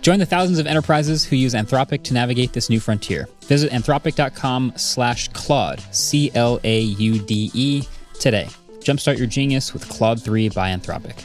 Join the thousands of enterprises who use Anthropic to navigate this new frontier. Visit anthropic.com slash Claude, C L A U D E, today. Jumpstart your genius with Claude 3 by Anthropic.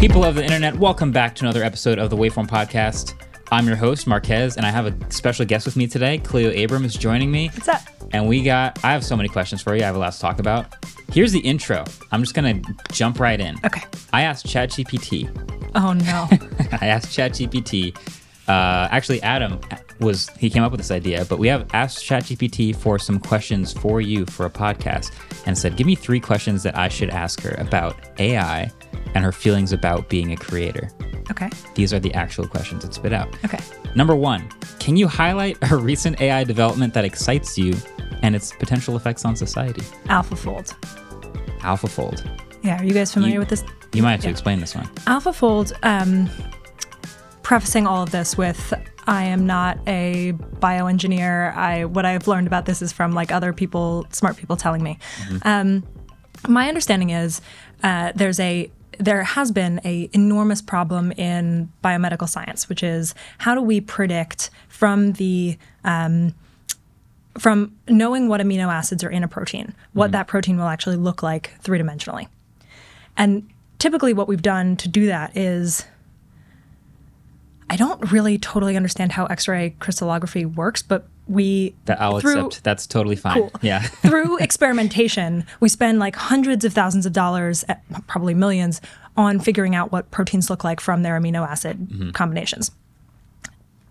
People of the internet, welcome back to another episode of the Waveform Podcast. I'm your host, Marques, and I have a special guest with me today. Cleo Abram is joining me. What's up? And we got, I have so many questions for you. I have a lot to talk about. Here's the intro. I'm just going to jump right in. Okay. I asked ChatGPT. Oh no. I asked ChatGPT. Uh, actually, Adam was, he came up with this idea, but we have asked ChatGPT for some questions for you for a podcast and said, give me three questions that I should ask her about AI and her feelings about being a creator. okay. These are the actual questions it spit out. Okay. Number one, can you highlight a recent AI development that excites you and its potential effects on society? AlphaFold. AlphaFold. Yeah, are you guys familiar You- with this? You might have to Yeah. explain this one. AlphaFold, um, prefacing all of this with I am not a bioengineer. I what I've learned about this is from like other people, smart people telling me. Um, my understanding is uh, there's a there has been a enormous problem in biomedical science, which is how do we predict from the um, from knowing what amino acids are in a protein, what that protein will actually look like three dimensionally. And typically, what we've done to do that is I don't really totally understand how X ray crystallography works, but we. That I'll through- accept. That's totally fine. Cool. Yeah. through experimentation, we spend like hundreds of thousands of dollars, eh, probably millions, on figuring out what proteins look like from their amino acid combinations.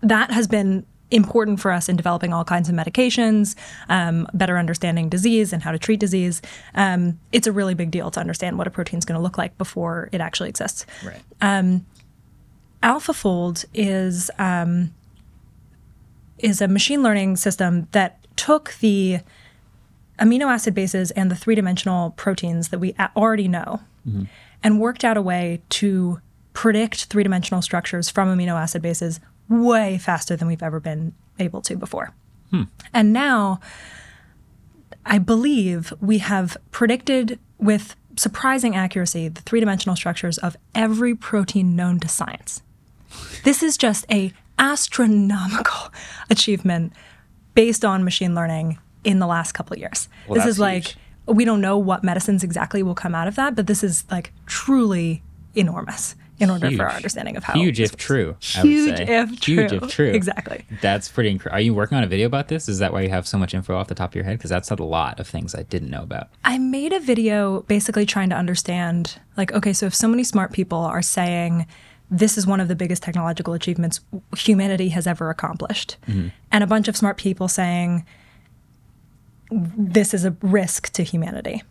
That has been important for us in developing all kinds of medications, um, better understanding disease and how to treat disease. Um, it's a really big deal to understand what a protein is going to look like before it actually exists. right. AlphaFold is um, is a machine learning system that took the amino acid bases and the three dimensional proteins that we already know mm-hmm. and worked out a way to predict three dimensional structures from amino acid bases way faster than we've ever been able to before. Hmm. And now I believe we have predicted with surprising accuracy the three dimensional structures of every protein known to science. This is just a astronomical achievement based on machine learning in the last couple of years. Well, this is like huge. we don't know what medicines exactly will come out of that, but this is like truly enormous in order for our understanding of how Huge if true. I would Huge say. if true. Huge if true. Exactly. That's pretty incredible. Are you working on a video about this? Is that why you have so much info off the top of your head? Because that's a lot of things I didn't know about. I made a video basically trying to understand like, okay, so if so many smart people are saying this is one of the biggest technological achievements humanity has ever accomplished, and a bunch of smart people saying this is a risk to humanity.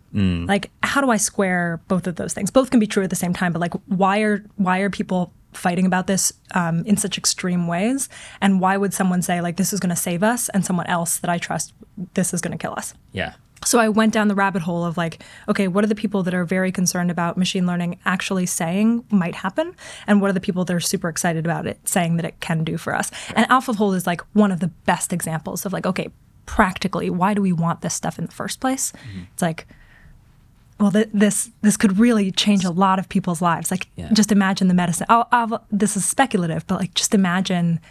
Like, how do I square both of those things? Both can be true at the same time, but like, why are why are people fighting about this um, in such extreme ways? And why would someone say like this is going to save us, and someone else that I trust this is going to kill us? Yeah. So I went down the rabbit hole of like, okay, what are the people that are very concerned about machine learning actually saying might happen? And what are the people that are super excited about it saying that it can do for us? And AlphaFold is like one of the best examples of like, okay, practically, why do we want this stuff in the first place? Mm-hmm. It's like, well, th- this this could really change a lot of people's lives. Like, Yeah. just imagine the medicine. I'll, I'll, this is speculative, but like, just imagine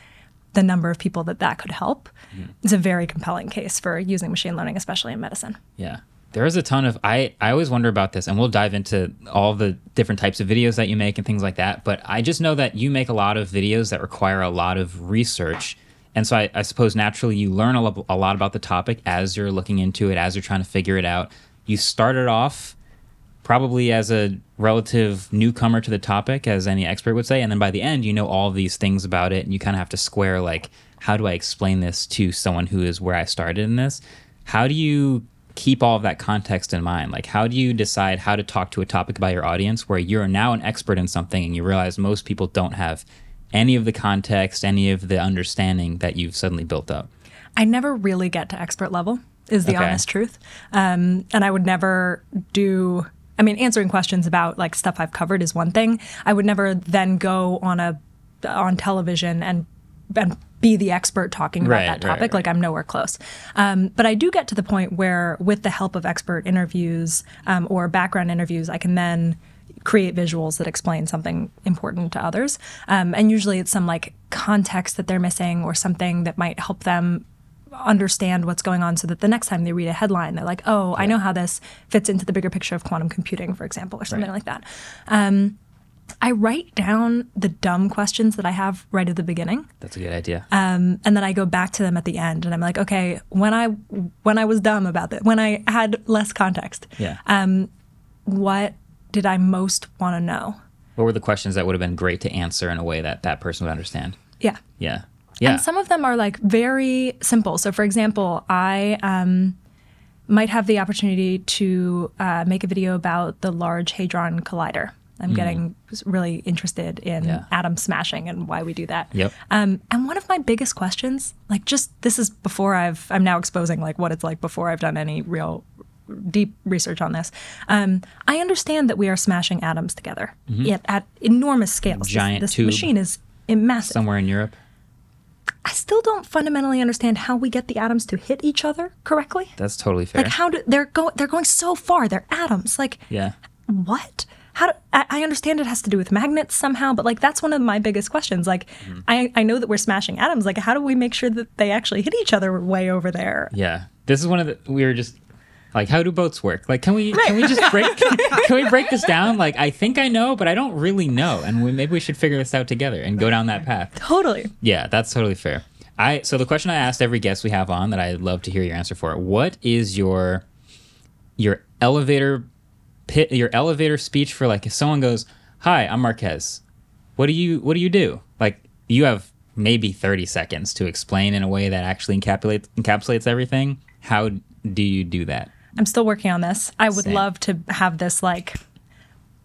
the number of people that that could help. Mm-hmm. It's a very compelling case for using machine learning, especially in medicine. Yeah. There's a ton of I I always wonder about this, and we'll dive into all the different types of videos that you make and things like that. But I just know that you make a lot of videos that require a lot of research. And so I, I suppose naturally you learn a, lo- a lot about the topic as you're looking into it, as you're trying to figure it out. You started off probably as a relative newcomer to the topic, as any expert would say. And then by the end, you know all of these things about it, and you kind of have to square like, how do I explain this to someone who is where I started in this? How do you keep all of that context in mind? Like, how do you decide how to talk to a topic about your audience where you're now an expert in something and you realize most people don't have any of the context, any of the understanding that you've suddenly built up? I never really get to expert level, is the Okay. honest truth. Um, and I would never do. I mean, answering questions about like stuff I've covered is one thing. I would never then go on a on television and and be the expert talking about Right, that right, topic. right. Like I'm nowhere close. Um, but I do get to the point where, with the help of expert interviews um, or background interviews, I can then create visuals that explain something important to others. Um, and usually it's some like context that they're missing or something that might help them understand what's going on so that the next time they read a headline, they're like, oh, I know how this fits into the bigger picture of quantum computing, for example, or something Right. like that. Um, I write down the dumb questions that I have right at the beginning That's a good idea. and then I go back to them at the end and I'm like, okay, when I when I was dumb about it, when I had less context, yeah. what did I most want to know? what were the questions that would have been great to answer in a way that that person would understand? Yeah. Yeah. Yeah. And some of them are like very simple. So, for example, I um, might have the opportunity to uh, make a video about the Large Hadron Collider. I'm getting really interested in. Yeah. atom smashing and why we do that. Yep. Um, and one of my biggest questions, like just this is before I've, I'm now exposing like what it's like before I've done any real deep research on this. Um, I understand that we are smashing atoms together yet at enormous scales. This- Mm-hmm. Giant this, tube. machine is massive. Somewhere in Europe. I still don't fundamentally understand how we get the atoms to hit each other correctly. That's totally fair. Like how do they're going? They're going so far. They're atoms. Like yeah. what? How do, I, I understand it has to do with magnets somehow, but like that's one of my biggest questions. Like Mm-hmm. I I know that we're smashing atoms. Like how do we make sure that they actually hit each other way over there? Yeah. This is one of the we were just like how do boats work? Like can we can we just break can we break this down? Like I think I know, but I don't really know and we, maybe we should figure this out together and go down that path. Totally. Yeah, that's totally fair. I so the question I asked every guest we have on that I'd love to hear your answer for. What is your your elevator pit your elevator speech for like if someone goes, "Hi, I'm Marques. What do you what do you do?" Like you have maybe 30 seconds to explain in a way that actually encapsulates encapsulates everything. How do you do that? I'm still working on this. I would Same. love to have this like,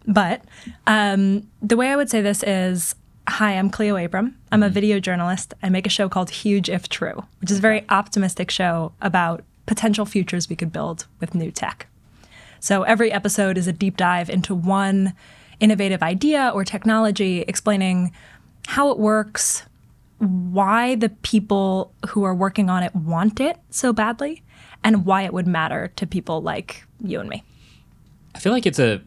but um, the way I would say this is, hi, I'm Cleo Abram. I'm a video journalist. I make a show called Huge If True, which is a very optimistic show about potential futures we could build with new tech. So every episode is a deep dive into one innovative idea or technology, explaining how it works, why the people who are working on it want it so badly, and why it would matter to people like you and me. I feel like it's a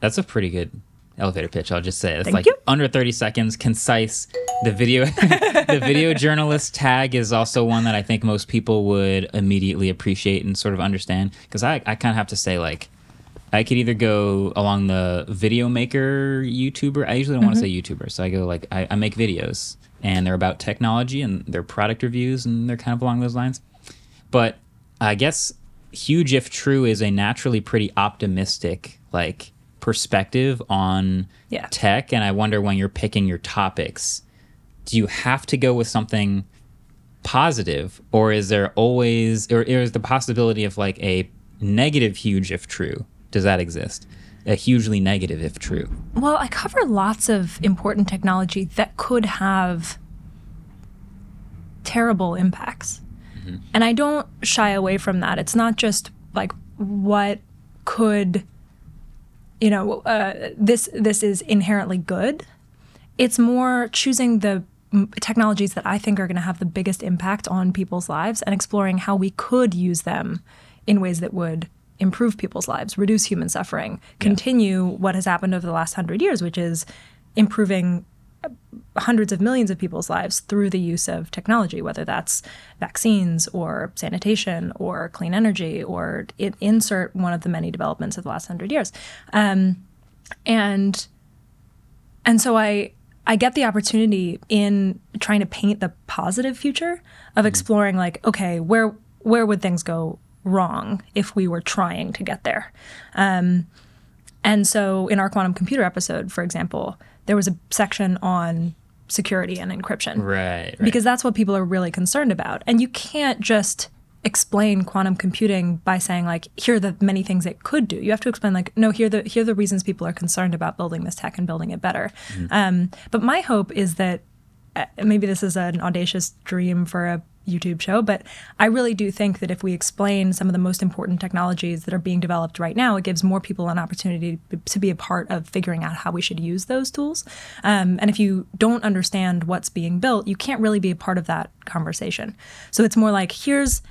that's a pretty good elevator pitch. I'll just say it's Thank like you. under thirty seconds, concise. The video the video journalist tag is also one that I think most people would immediately appreciate and sort of understand. Because I I kind of have to say like. I could either go along the video maker YouTuber. I usually don't want to mm-hmm. say YouTuber, so I go like I, I make videos and they're about technology and they're product reviews and they're kind of along those lines. But I guess huge if true is a naturally pretty optimistic like perspective on Yeah. tech and I wonder when you're picking your topics do you have to go with something positive or is there always or is the possibility of like a negative huge if true does that exist a hugely negative if true Well, I cover lots of important technology that could have terrible impacts. And I don't shy away from that. It's not just like what could you know, uh, this this is inherently good. It's more choosing the technologies that I think are going to have the biggest impact on people's lives and exploring how we could use them in ways that would improve people's lives, reduce human suffering, continue what has happened over the last hundred years, which is improving hundreds of millions of people's lives through the use of technology, whether that's vaccines or sanitation or clean energy or it, insert one of the many developments of the last hundred years. Um, and and so I I get the opportunity in trying to paint the positive future of exploring like okay where where would things go wrong if we were trying to get there. Um, and so in our quantum computer episode, for example, there was a section on security and encryption. Right, right. Because that's what people are really concerned about. And you can't just explain quantum computing by saying like here are the many things it could do. You have to explain like no here are the here are the reasons people are concerned about building this tech and building it better. Um, but my hope is that uh, maybe this is an audacious dream for a YouTube show, but I really do think that if we explain some of the most important technologies that are being developed right now, it gives more people an opportunity to be a part of figuring out how we should use those tools. Um, and if you don't understand what's being built, you can't really be a part of that conversation. So it's more like here's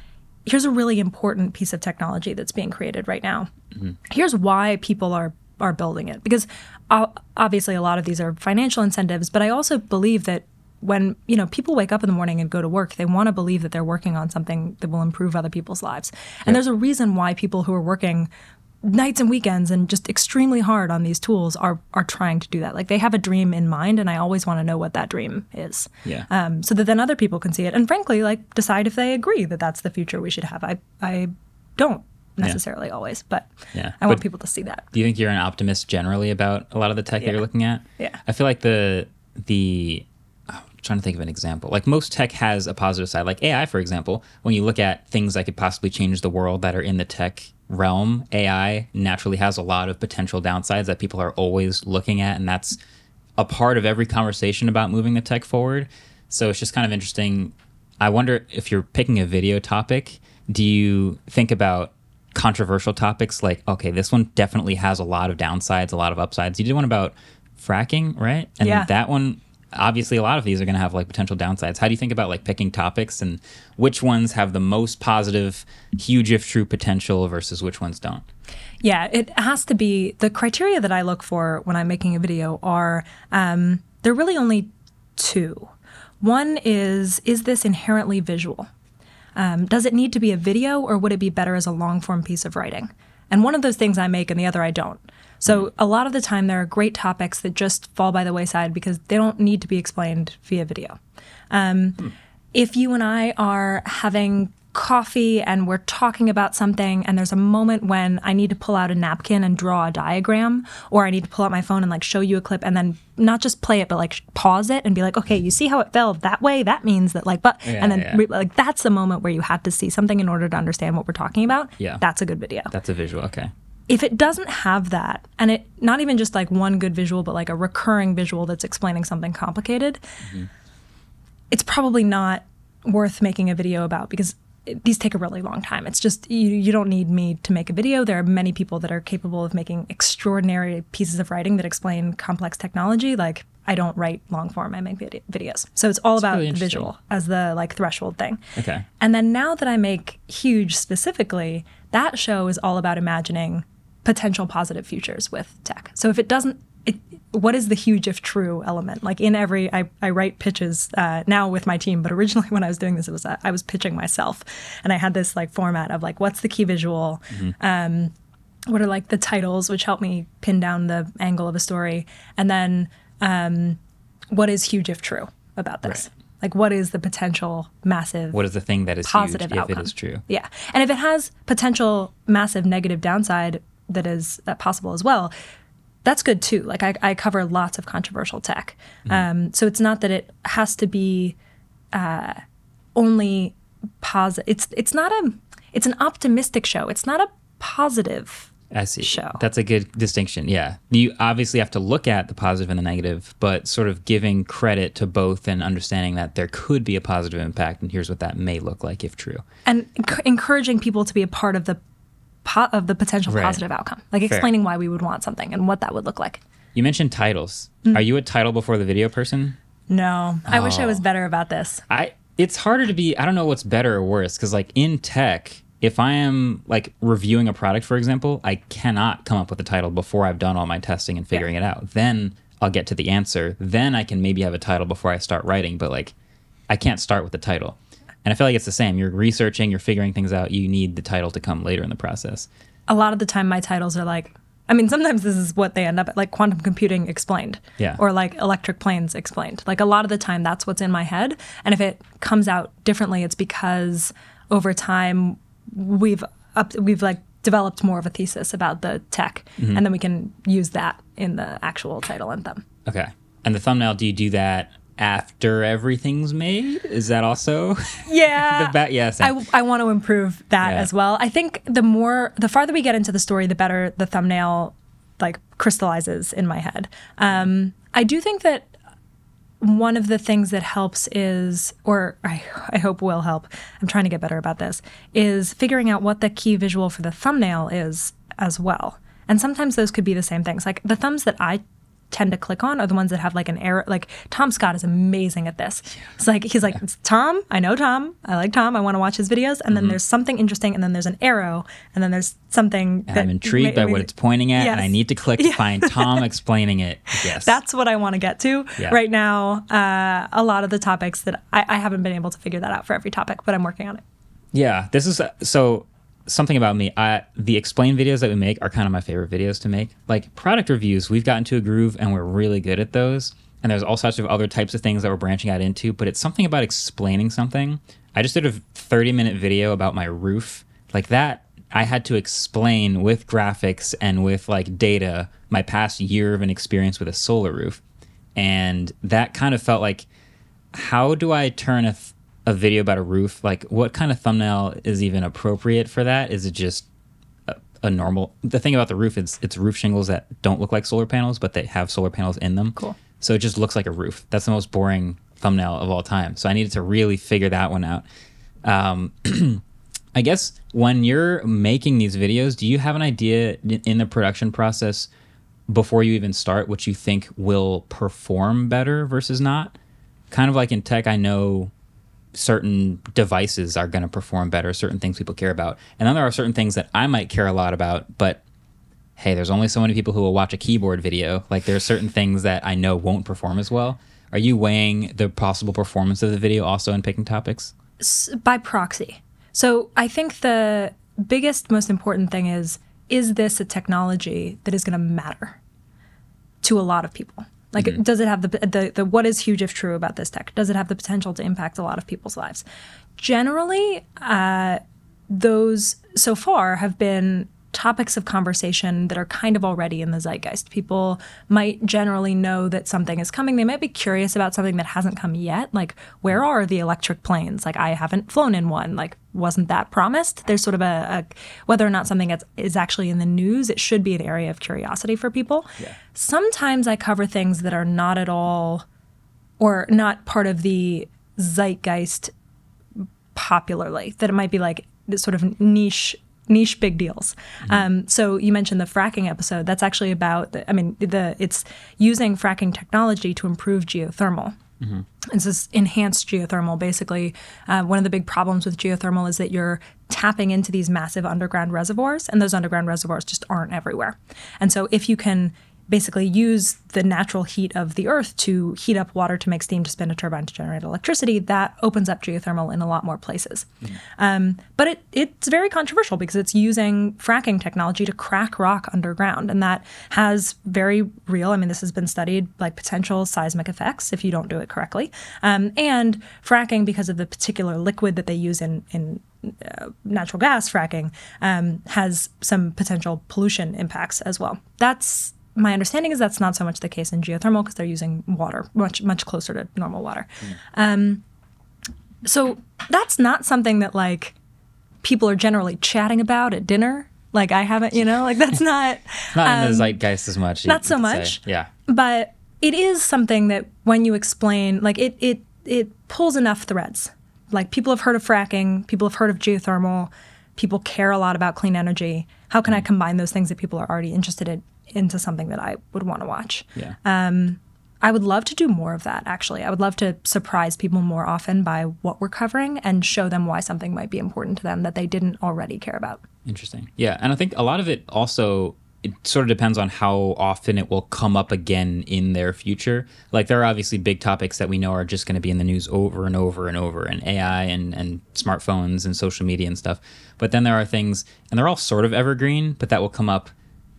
here's a really important piece of technology that's being created right now. Here's why people are are building it because uh, obviously a lot of these are financial incentives, but I also believe that when you know people wake up in the morning and go to work they want to believe that they're working on something that will improve other people's lives and there's a reason why people who are working nights and weekends and just extremely hard on these tools are are trying to do that like they have a dream in mind and i always want to know what that dream is Yeah. um, so that then other people can see it and frankly like decide if they agree that that's the future we should have i i don't necessarily always but Yeah. i want But- people to see that Do you think you're an optimist generally about a lot of the tech that you're looking at? Yeah. I feel like the the trying to think of an example. Like most tech has a positive side. Like AI, for example, when you look at things that could possibly change the world that are in the tech realm, AI naturally has a lot of potential downsides that people are always looking at, and that's a part of every conversation about moving the tech forward. So it's just kind of interesting. I wonder if you're picking a video topic, do you think about controversial topics like, okay, this one definitely has a lot of downsides, a lot of upsides. You did one about fracking, right? And Yeah. that one, obviously, a lot of these are going to have like potential downsides. How do you think about like picking topics and which ones have the most positive, huge if true potential versus which ones don't? Yeah, it has to be the criteria that I look for when I'm making a video are um, they're really only two. One is is this inherently visual? Um, does it need to be a video or would it be better as a long form piece of writing? And one of those things I make and the other I don't. So a lot of the time there are great topics that just fall by the wayside because they don't need to be explained via video. Um, if you and I are having coffee and we're talking about something and there's a moment when I need to pull out a napkin and draw a diagram or I need to pull out my phone and like show you a clip and then not just play it but like pause it and be like okay you see how it fell that way that means that like but Yeah, and then yeah. re- like that's the moment where you have to see something in order to understand what we're talking about Yeah. that's a good video That's a visual. Okay. If it doesn't have that and it not even just like one good visual but like a recurring visual that's explaining something complicated mm-hmm. it's probably not worth making a video about because it, these take a really long time. It's just you, you don't need me to make a video. There are many people that are capable of making extraordinary pieces of writing that explain complex technology. Like i don't write long form i make vid- videos. So it's all about really the visual as the like threshold thing. Okay. and then now that I make Huge specifically, that show is all about imagining potential positive futures with tech. So if it doesn't, it, what is the huge if true element? Like in every, I, I write pitches uh, now with my team, but originally when I was doing this, it was uh, I was pitching myself, and I had this like format of like, what's the key visual? Um, what are like the titles, which help me pin down the angle of a story, and then um, what is huge if true about this? Right. Like, what is the potential massive What is the thing that is positive huge outcome? if it is true? Yeah, and if it has potential massive negative downside that is uh, possible as well, that's good too. Like I, I cover lots of controversial tech, Mm-hmm. um, so it's not that it has to be uh, only positive. It's it's not a it's an optimistic show. It's not a positive I see. show. That's a good distinction. Yeah. You obviously have to look at the positive and the negative, but sort of giving credit to both and understanding that there could be a positive impact, and here's what that may look like if true. and enc- encouraging people to be a part of the po- of the potential Right. positive outcome, like explaining why we would want something and what that would look like. You mentioned titles. Mm. Are you a title before the video person? No, I wish I Oh. was better about this. I it's harder to be I don't know what's better or worse cuz like in tech if I am like reviewing a product for example, I cannot come up with a title before I've done all my testing and figuring it out. Then I'll get to the answer. Then I can maybe have a title before I start writing, but like I can't start with the title. And I feel like it's the same. You're researching, you're figuring things out. You need the title to come later in the process. A lot of the time, my titles are like, I mean, sometimes this is what they end up at, like quantum computing explained, Yeah. or like electric planes explained. Like a lot of the time, that's what's in my head. And if it comes out differently, it's because over time we've up, we've like developed more of a thesis about the tech, Mm-hmm. and then we can use that in the actual title and thumb. Okay. And the thumbnail, do you do that after everything's made? Is that also Yeah. the bat? Yes. I, I want to improve that Yeah. as well. I think the more, the farther we get into the story, the better the thumbnail like crystallizes in my head. Um, I do think that one of the things that helps is, or I, I hope will help, I'm trying to get better about this, is figuring out what the key visual for the thumbnail is as well. And sometimes those could be the same things. Like the thumbs that I tend to click on are the ones that have like an arrow. Like Tom Scott is amazing at this. It's like he's like "It's Tom. I know Tom. I like Tom. I want to watch his videos. And then there's something interesting, and then there's an arrow, and then there's something. and I'm intrigued by what it's pointing at, and I need to click to find Tom explaining it. Yes. That's what I want to get to Yeah. right now. Uh, a lot of the topics that I, I haven't been able to figure that out for every topic, but I'm working on it. Yeah, this is so something about me. I the explain videos that we make are kind of my favorite videos to make. Like product reviews, we've gotten to a groove and we're really good at those. And there's all sorts of other types of things that we're branching out into, but it's something about explaining something. I just did a 30 minute video about my roof. Like that, I had to explain with graphics and with like data my past year of an experience with a solar roof. And that kind of felt like how do I turn a, th- a video about a roof? Like, what kind of thumbnail is even appropriate for that? Is it just a, a normal? The thing about the roof is it's roof shingles that don't look like solar panels, but they have solar panels in them. Cool. So it just looks like a roof. That's the most boring thumbnail of all time. So I needed to really figure that one out. Um, I guess when you're making these videos, do you have an idea in in the production process before you even start what you think will perform better versus not? Kind of like in tech, I know certain devices are going to perform better, certain things people care about. And then there are certain things that I might care a lot about, but hey, there's only so many people who will watch a keyboard video. Like there are certain things that I know won't perform as well. Are you weighing the possible performance of the video also in picking topics? by proxy. So I think the biggest, most important thing is is this a technology that is going to matter to a lot of people? Like, does it have the, the the what is huge if true about this tech? Does it have the potential to impact a lot of people's lives? Generally, uh, those so far have been topics of conversation that are kind of already in the zeitgeist. People might generally know that something is coming. They might be curious about something that hasn't come yet. Like, where are the electric planes? Like, I haven't flown in one. Like, wasn't that promised? There's sort of a, a whether or not something is, is actually in the news, it should be an area of curiosity for people. Sometimes I cover things that are not at all or not part of the zeitgeist popularly that it might be like this sort of niche niche big deals. Um, so you mentioned the fracking episode. That's actually about the, i mean the it's using fracking technology to improve geothermal. It's this enhanced geothermal. Basically uh, one of the big problems with geothermal is that you're tapping into these massive underground reservoirs and those underground reservoirs just aren't everywhere. And so if you can basically use the natural heat of the earth to heat up water to make steam to spin a turbine to generate electricity, that opens up geothermal in a lot more places. Um, but it, it's very controversial because it's using fracking technology to crack rock underground. And that has very real, I mean, this has been studied, like potential seismic effects if you don't do it correctly. Um, and fracking, because of the particular liquid that they use in, in uh, natural gas fracking um, has some potential pollution impacts as well. That's my understanding is that's not so much the case in geothermal because they're using water much much closer to normal water. Um, so that's not something that like people are generally chatting about at dinner. Like I haven't, you know, like that's not. Not in the zeitgeist as much. Um, not so could say. much. Yeah. but it is something that when you explain like it it it pulls enough threads like people have heard of fracking people have heard of geothermal people care a lot about clean energy how Mm. can i combine those things that people are already interested in into something that i would want to watch Yeah. Um, i would love to do more of that actually i would love to surprise people more often by what we're covering and show them why something might be important to them that they didn't already care about Interesting. Yeah, and I think a lot of it also it sort of depends on how often it will come up again in their future. Like there are obviously big topics that we know are just going to be in the news over and over and over, and AI and and smartphones and social media and stuff. But then there are things, and they're all sort of evergreen, but that will come up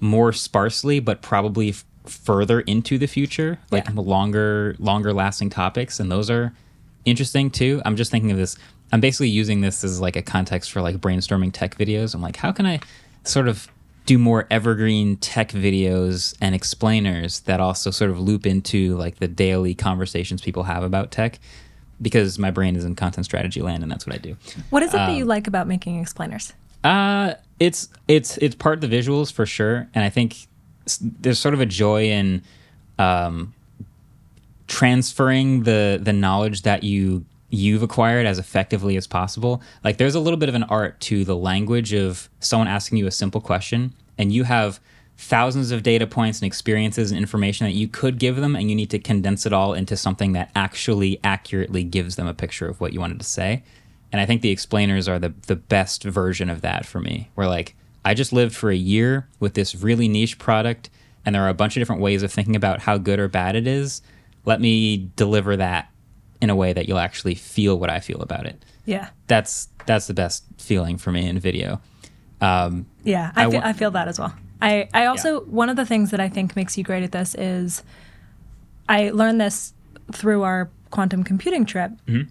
more sparsely, but probably f- further into the future, like Yeah. longer longer lasting topics, and those are interesting too. I'm just thinking of this. I'm basically using this as like a context for like brainstorming tech videos. I'm like, how can I sort of do more evergreen tech videos and explainers that also sort of loop into like the daily conversations people have about tech? Because my brain is in content strategy land, and that's what I do. What is it that Um, you like about making explainers? Uh, it's it's it's part of the visuals for sure, and I think there's sort of a joy in um, transferring the the knowledge that you you've acquired as effectively as possible. Like there's a little bit of an art to the language of someone asking you a simple question, and you have thousands of data points and experiences and information that you could give them, and you need to condense it all into something that actually accurately gives them a picture of what you wanted to say. And I think the explainers are the the best version of that for me. Where like I just lived for a year with this really niche product, and there are a bunch of different ways of thinking about how good or bad it is. Let me deliver that in a way that you'll actually feel what I feel about it. Yeah. That's that's the best feeling for me in video. Um, Yeah, I, I feel, I feel that as well. I, I also, one of the things that I think makes you great at this is I learned this through our quantum computing trip. Mm-hmm.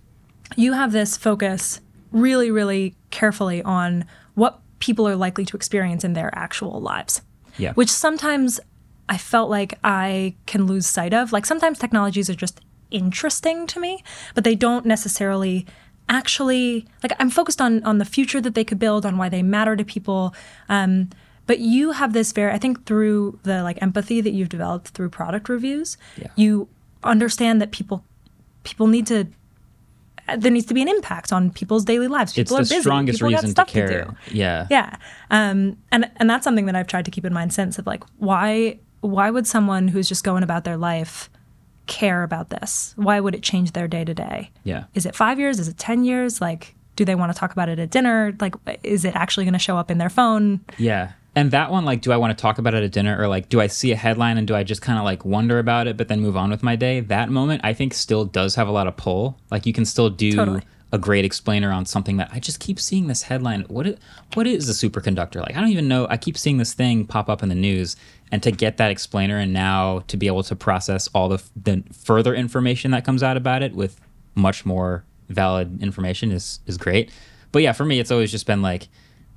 You have this focus really, really carefully on what people are likely to experience in their actual lives. Yeah. Which sometimes I felt like I can lose sight of. Like sometimes technologies are just interesting to me, but they don't necessarily actually like I'm focused on on the future that they could build, on why they matter to people. Um, but you have this very, I think, through the like empathy that you've developed through product reviews, Yeah. you understand that people people need to. There needs to be an impact on people's daily lives. it's People the are busy. strongest People reason to care. do. yeah. Yeah. Um, and and that's something that I've tried to keep in mind since of like why why would someone who's just going about their life care about this? Why would it change their day to day? Yeah. Is it five years? Is it ten years? Like, do they want to talk about it at dinner? Like, is it actually going to show up in their phone? Yeah. And that one, like, do I want to talk about it at dinner or like, do I see a headline and do I just kind of like wonder about it, but then move on with my day? That moment, I think, still does have a lot of pull. Like, you can still do Totally. a great explainer on something that I just keep seeing this headline. What is, what is a superconductor? Like, I don't even know. I keep seeing this thing pop up in the news. And to get that explainer and now to be able to process all the, the further information that comes out about it with much more valid information is, is great. But yeah, for me, it's always just been like,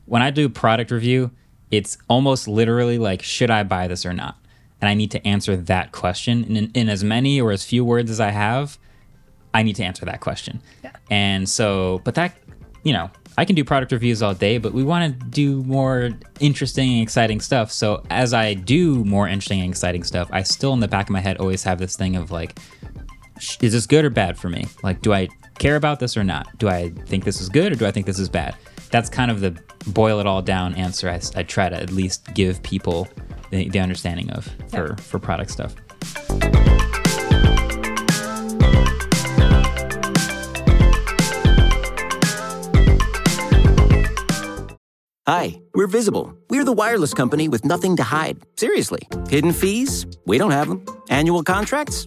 when I do product review, it's almost literally like, should I buy this or not? And I need to answer that question in, in as many or as few words as I have. I need to answer that question. And so, but that, you know, I can do product reviews all day, but we want to do more interesting and exciting stuff. So as I do more interesting and exciting stuff, I still in the back of my head always have this thing of like, is this good or bad for me? Like, do I care about this or not? Do I think this is good or do I think this is bad? That's kind of the boil it all down answer I try to at least give people the, the understanding of for, Yeah. for product stuff. Hi, we're Visible. We're the wireless company with nothing to hide. Seriously. Hidden fees? We don't have them. Annual contracts?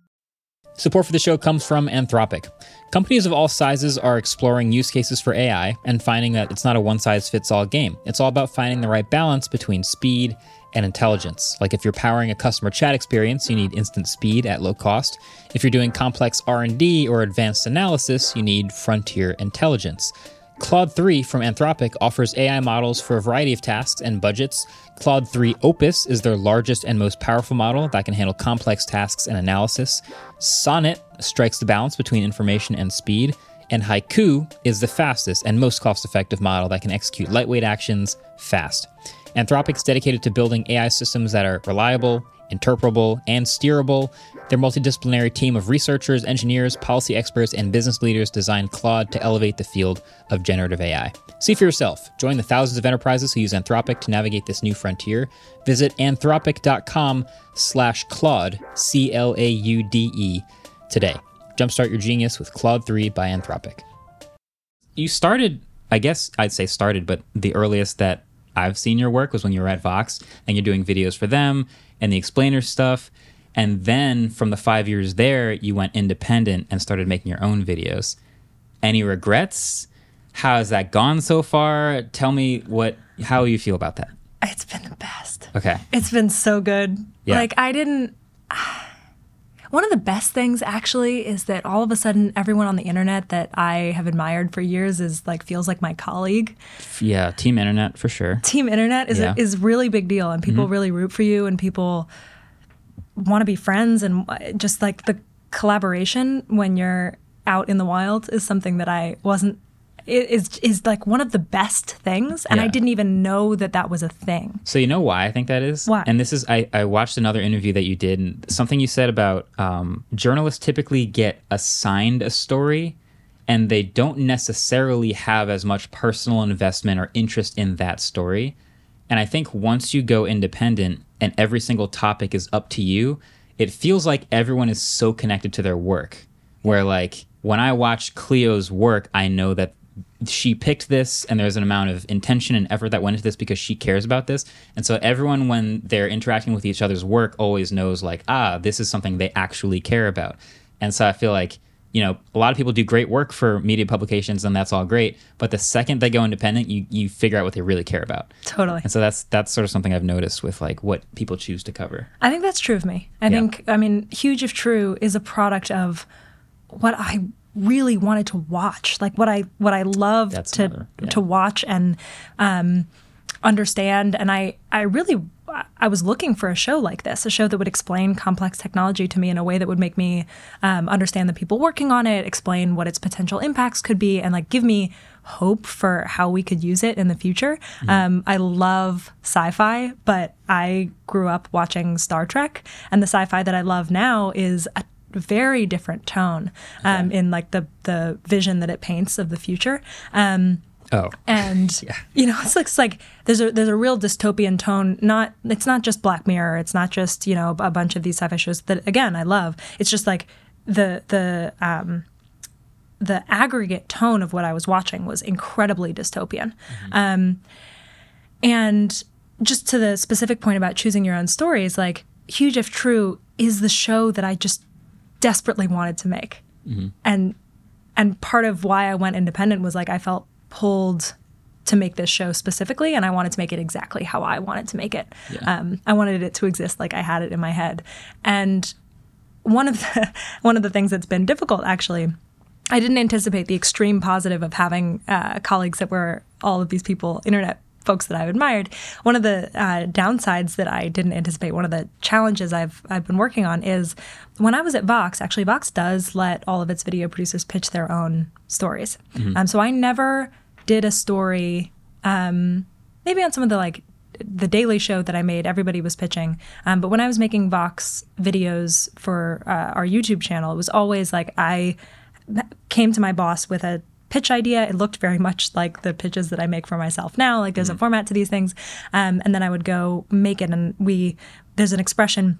Support for the show comes from Anthropic. Companies of all sizes are exploring use cases for AI and finding that it's not a one size fits all game. It's all about finding the right balance between speed and intelligence. Like if you're powering a customer chat experience, you need instant speed at low cost. If you're doing complex R&D or advanced analysis, you need frontier intelligence. Claude 3 from Anthropic offers AI models for a variety of tasks and budgets. Claude 3 Opus is their largest and most powerful model that can handle complex tasks and analysis. Sonnet strikes the balance between information and speed. And Haiku is the fastest and most cost effective model that can execute lightweight actions fast. Anthropic's dedicated to building AI systems that are reliable, interpretable, and steerable. Their multidisciplinary team of researchers, engineers, policy experts, and business leaders designed Claude to elevate the field of generative AI. See for yourself. Join the thousands of enterprises who use Anthropic to navigate this new frontier. Visit anthropic.com slash Claude, C L A U D E, today. Jumpstart your genius with Claude 3 by Anthropic. You started, I guess I'd say started, but the earliest that I've seen your work was when you were at Vox and you're doing videos for them and the explainer stuff. And then from the five years there, you went independent and started making your own videos. Any regrets? How has that gone so far? Tell me what how you feel about that. It's been the best. Okay. It's been so good. Yeah. Like I didn't one of the best things actually is that all of a sudden everyone on the internet that I have admired for years is like feels like my colleague. Yeah, team internet for sure. Team internet is Yeah. a, is really big deal and people really root for you and people want to be friends and uh, just like the collaboration when you're out in the wild is something that I wasn't is is like one of the best things and I didn't even know that that was a thing. So you know why I think that is? Why? And this is I, I watched another interview that you did and something you said about um, journalists typically get assigned a story and they don't necessarily have as much personal investment or interest in that story. And I think once you go independent and every single topic is up to you, it feels like everyone is so connected to their work. Where like when I watch Cleo's work, I know that she picked this and there's an amount of intention and effort that went into this because she cares about this. And so everyone when they're interacting with each other's work always knows like, ah, this is something they actually care about. And so I feel like you know, a lot of people do great work for media publications and that's all great. But the second they go independent, you, you figure out what they really care about. Totally. And so that's that's sort of something I've noticed with like what people choose to cover. I think that's true of me. I Yeah. think, I mean, Huge If True is a product of what I really wanted to watch, like what I what I love That's to another- yeah. to watch and um, understand. And I I really I was looking for a show like this, a show that would explain complex technology to me in a way that would make me um, understand the people working on it, explain what its potential impacts could be, and like give me hope for how we could use it in the future. Um, I love sci-fi, but I grew up watching Star Trek, and the sci-fi that I love now is a very different tone um, in like the the vision that it paints of the future. Um, Oh. and you know it's like, it's like there's a there's a real dystopian tone not it's not just black mirror it's not just you know a bunch of these sci-fi shows that again i love. It's just like the the um the aggregate tone of what i was watching was incredibly dystopian. Um and just to the specific point about choosing your own stories like huge if true is the show that i just desperately wanted to make and and part of why I went independent was like I felt pulled to make this show specifically, and I wanted to make it exactly how I wanted to make it. Um, I wanted it to exist like I had it in my head, and one of the one of the things that's been difficult actually. I didn't anticipate the extreme positive of having uh, colleagues that were all of these people, internet folks that I've admired. One of the uh, downsides that I didn't anticipate, one of the challenges I've I've been working on is when I was at Vox. Actually, Vox does let all of its video producers pitch their own stories. Um, so I never did a story. Um, maybe on some of the like the Daily Show that I made, everybody was pitching. Um, but when I was making Vox videos for uh, our YouTube channel, it was always like I came to my boss with a pitch idea. It looked very much like the pitches that I make for myself now. Like there's a format to these things, um, and then I would go make it. And we there's an expression.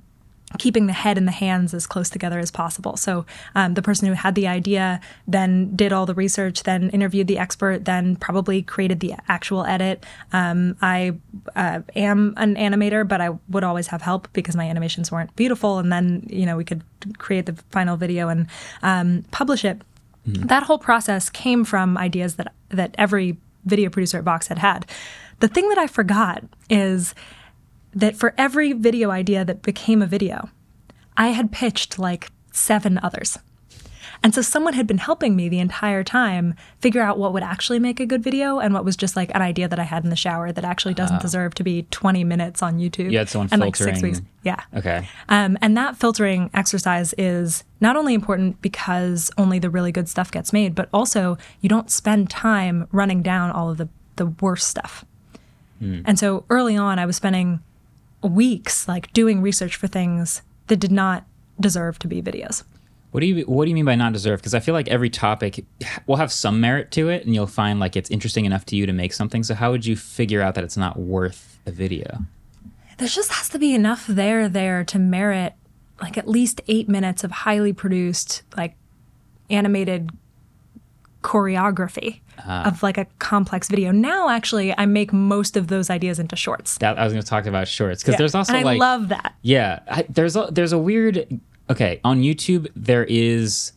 Keeping the head and the hands as close together as possible. So, um, the person who had the idea then did all the research, then interviewed the expert, then probably created the actual edit. Um, I uh, am an animator, but I would always have help because my animations weren't beautiful. And then, you know, we could create the final video and um, publish it. Mm-hmm. That whole process came from ideas that that every video producer at Vox had had. The thing that I forgot is that for every video idea that became a video, I had pitched like seven others. And so someone had been helping me the entire time figure out what would actually make a good video and what was just like an idea that I had in the shower that actually doesn't deserve to be 20 minutes on YouTube. You had someone and like six filtering- weeks. Yeah. Okay. Um, and that filtering exercise is not only important because only the really good stuff gets made, but also you don't spend time running down all of the, the worst stuff. And so early on, I was spending weeks like doing research for things that did not deserve to be videos. What do you What do you mean by not deserve? Because I feel like every topic will have some merit to it, and you'll find like it's interesting enough to you to make something. So how would you figure out that it's not worth a video? There just has to be enough there there to merit like at least eight minutes of highly produced like animated choreography ah. of like a complex video. Now, actually, I make most of those ideas into shorts. That I was going to talk about shorts because Yeah. there's also and I like love that. Yeah, I, there's a there's a weird. Okay, on YouTube there is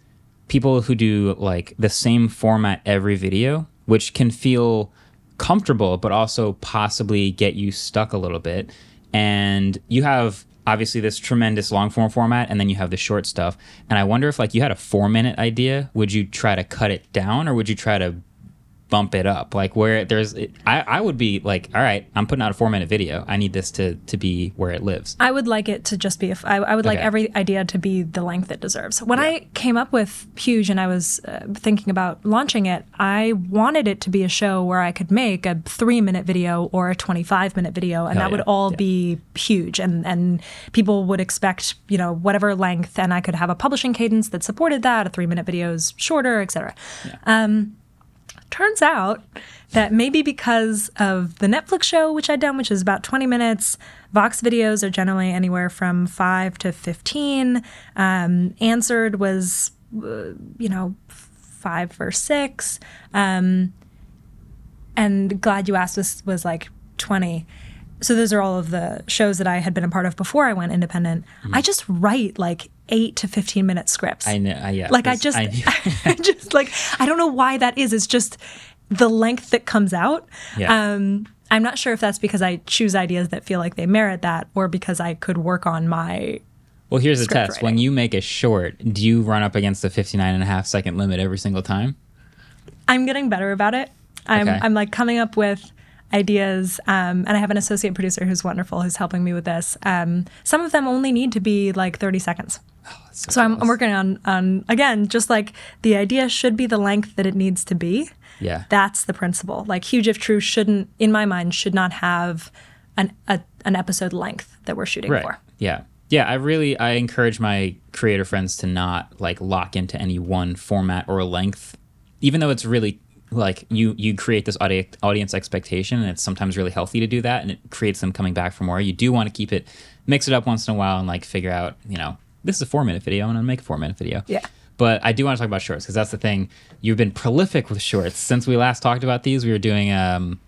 people who do like the same format every video, which can feel comfortable, but also possibly get you stuck a little bit. And you have obviously this tremendous long form format, and then you have the short stuff. And I wonder if like you had a four minute idea, would you try to cut it down, or would you try to bump it up like where there's I, I would be like all right i'm putting out a four minute video i need this to to be where it lives I would like it to just be, a I I would like Okay. every idea to be the length it deserves. When I came up with Huge and I was uh, thinking about launching it, I wanted it to be a show where I could make a three minute video or a 25 minute video, and Hell that would all Yeah. be huge. And, and people would expect, you know, whatever length, and I could have a publishing cadence that supported that. A three minute video is shorter, et cetera. Um, turns out that maybe because of the Netflix show, which I'd done, which is about 20 minutes, Vox videos are generally anywhere from 5 to 15. Um, Answered was, uh, you know, 5 or 6. Um, and Glad You Asked was, was like 20. So those are all of the shows that I had been a part of before I went independent. I just write like 8 to 15 minute scripts. i know I, yeah Like I just, knew- I, just like I don't know why that is. It's just the length that comes out. Yeah. Um, I'm not sure if that's because I choose ideas that feel like they merit that, or because I could work on my. well here's the test when you make a short do you run up against the 59 and a half second limit every single time I'm getting better about it. I'm Okay. I'm like coming up with ideas, um, and I have an associate producer who's wonderful who's helping me with this. Um, some of them only need to be like 30 seconds. So I'm, I'm working on on again, just like the idea should be the length that it needs to be. Yeah. That's the principle. Like Huge if True shouldn't, in my mind, should not have an a, an episode length that we're shooting right for. yeah yeah i really i encourage my creator friends to not like lock into any one format or length even though it's really like you you create this audi- audience expectation and it's sometimes really healthy to do that and it creates them coming back for more you do want to keep it mix it up once in a while and like figure out you know this is a four minute video i'm gonna make a four minute video Yeah. but I do want to talk about shorts because that's the thing. You've been prolific with shorts since we last talked about these. We were doing um,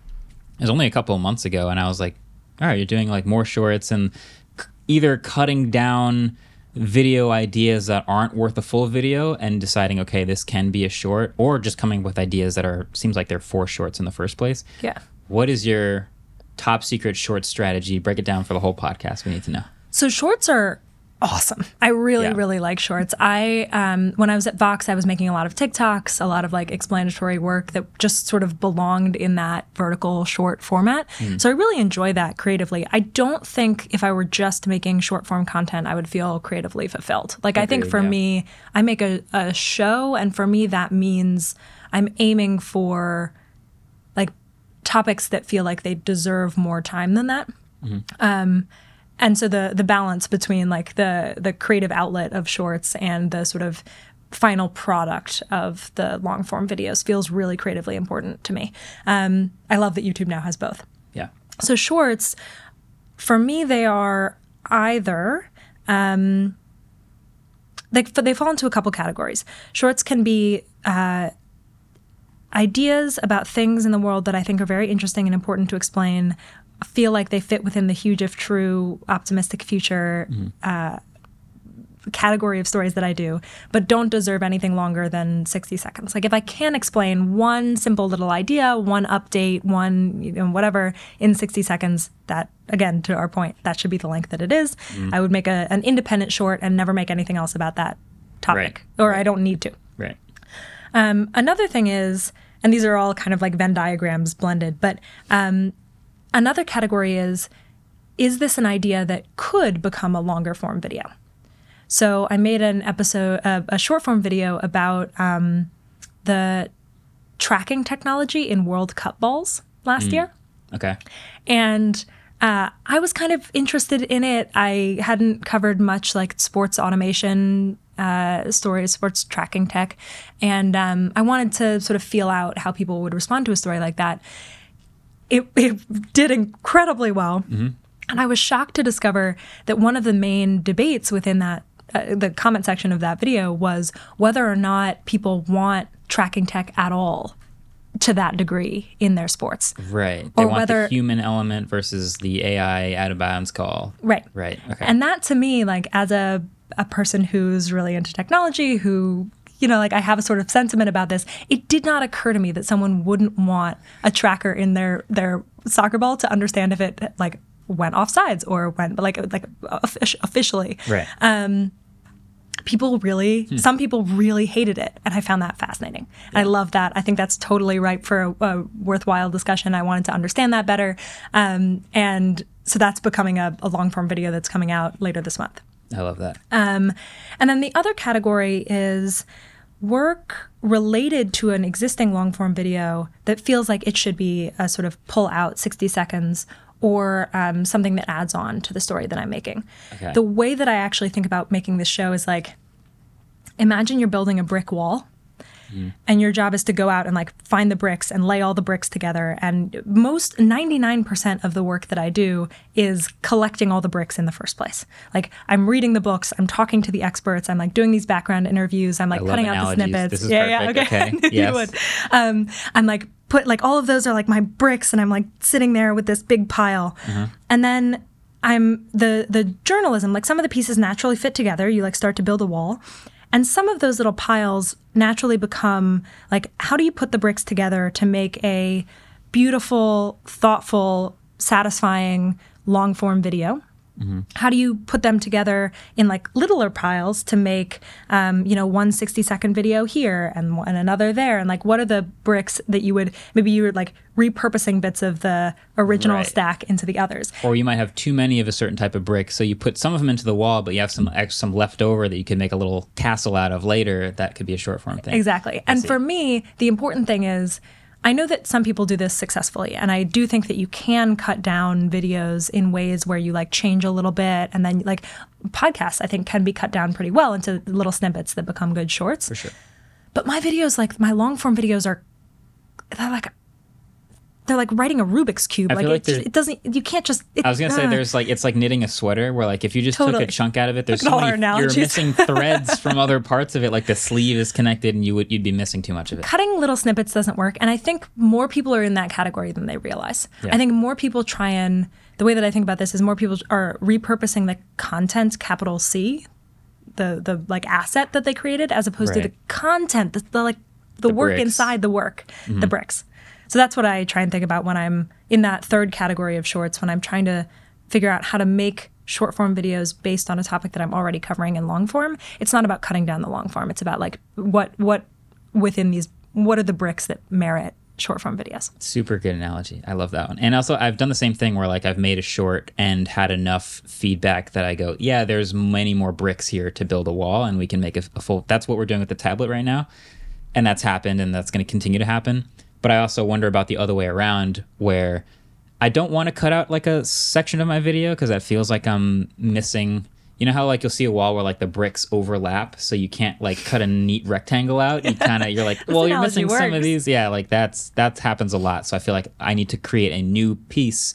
it was only a couple of months ago, and I was like, all right, you're doing like more shorts and c- either cutting down video ideas that aren't worth a full video and deciding, okay, this can be a short, or just coming with ideas that are seems like they're for shorts in the first place. Yeah. What is your top secret short strategy? Break it down for the whole podcast. We need to know. So shorts are awesome. I really, Yeah. really like shorts. I um, when I was at Vox, I was making a lot of TikToks, a lot of like explanatory work that just sort of belonged in that vertical short format. Hmm. So I really enjoy that creatively. I don't think if I were just making short form content, I would feel creatively fulfilled. Like I think for yeah. me, I make a, a show, and for me that means I'm aiming for like topics that feel like they deserve more time than that and so the the balance between like the the creative outlet of shorts and the sort of final product of the long form videos feels really creatively important to me. Um, I love that YouTube now has both. Yeah. So shorts, for me, they are either um, they they fall into a couple categories. Shorts can be uh, ideas about things in the world that I think are very interesting and important to explain. Feel like they fit within the huge, if true, optimistic future uh, category of stories that I do, but don't deserve anything longer than 60 seconds. Like if I can explain one simple little idea, one update, one you know, whatever in 60 seconds, that again to our point, that should be the length that it is. I would make a, an independent short and never make anything else about that topic, Right. or Right. I don't need to. Right. Um, another thing is, and these are all kind of like Venn diagrams blended, but um, another category is is this an idea that could become a longer form video? So I made an episode, uh, a short form video about um, the tracking technology in World Cup balls last year. Okay. And uh, I was kind of interested in it. I hadn't covered much like sports automation uh, stories, sports tracking tech, and um, I wanted to sort of feel out how people would respond to a story like that. It, it did incredibly well. And I was shocked to discover that one of the main debates within that, uh, the comment section of that video was whether or not people want tracking tech at all to that degree in their sports. Right. They Or want whether- the human element versus the AI out of bounds call. Right. Right. Okay. And that to me, like as a a person who's really into technology, who you know, like I have a sort of sentiment about this. It did not occur to me that someone wouldn't want a tracker in their their soccer ball to understand if it like went off sides or went like like officially. right. People really, some people really hated it, and I found that fascinating. And I love that. I think that's totally ripe for a, a worthwhile discussion. I wanted to understand that better, um, and so that's becoming a, a long form video that's coming out later this month. I love that. Um, and then the other category is work related to an existing long form video that feels like it should be a sort of pull out 60 seconds or um, something that adds on to the story that I'm making. Okay. The way that I actually think about making this show is like imagine you're building a brick wall and your job is to go out and like find the bricks and lay all the bricks together. And most 99% of the work that i do is collecting all the bricks in the first place. Like i'm reading the books i'm talking to the experts i'm like doing these background interviews i'm like cutting out the snippets. This is yeah perfect. yeah okay, Okay. Yes. you would. Um, i'm like put like all of those are like my bricks and i'm like sitting there with this big pile. Mm-hmm. and then i'm the the journalism like some of the pieces naturally fit together. You like start to build a wall and some of those little piles naturally become like, how do you put the bricks together to make a beautiful, thoughtful, satisfying long form video? How do you put them together in like littler piles to make, um, you know, one 60 second video here and, and another there? And like, what are the bricks that you would maybe you were like repurposing bits of the original Right. stack into the others? or you might have too many of a certain type of brick, so you put some of them into the wall, but you have some ex- some left over that you can make a little castle out of later. That could be a short form thing. Exactly. And see. for me, the important thing is I know that some people do this successfully, and I do think that you can cut down videos in ways where you like change a little bit, and then like podcasts, I think, can be cut down pretty well into little snippets that become good shorts. For sure. But my videos, like my long form videos, are they're like they're like writing a Rubik's cube. I like, feel it, just, it doesn't. You can't just. It, I was gonna say uh, there's like it's like knitting a sweater where like if you just Totally. took a chunk out of it, there's so many, you're missing threads from other parts of it. Like the sleeve is connected, and you would you'd be missing too much of it. cutting little snippets doesn't work and i think more people are in that category than they realize Yeah. i think more people try and the way that i think about this is more people are repurposing the content capital c the the like asset that they created as opposed to the content the, the like the, The work bricks. inside the work the bricks so that's what i try and think about when i'm in that third category of shorts when i'm trying to figure out how to make short form videos based on a topic that i'm already covering in long form it's not about cutting down the long form it's about like what what within these what are the bricks that merit short form videos Super good analogy. I love that one. And also, I've done the same thing where like I've made a short and had enough feedback that I go, yeah, there's many more bricks here to build a wall, and we can make a, a full. That's what we're doing with the tablet right now, and that's happened, and that's going to continue to happen. But I also wonder about the other way around, where I don't want to cut out like a section of my video because that feels like I'm missing. You know how like you'll see a wall where like the bricks overlap, so you can't like cut a neat rectangle out. You kind of you're like, well, you're missing some of these. Yeah, like that's that happens a lot. So I feel like I need to create a new piece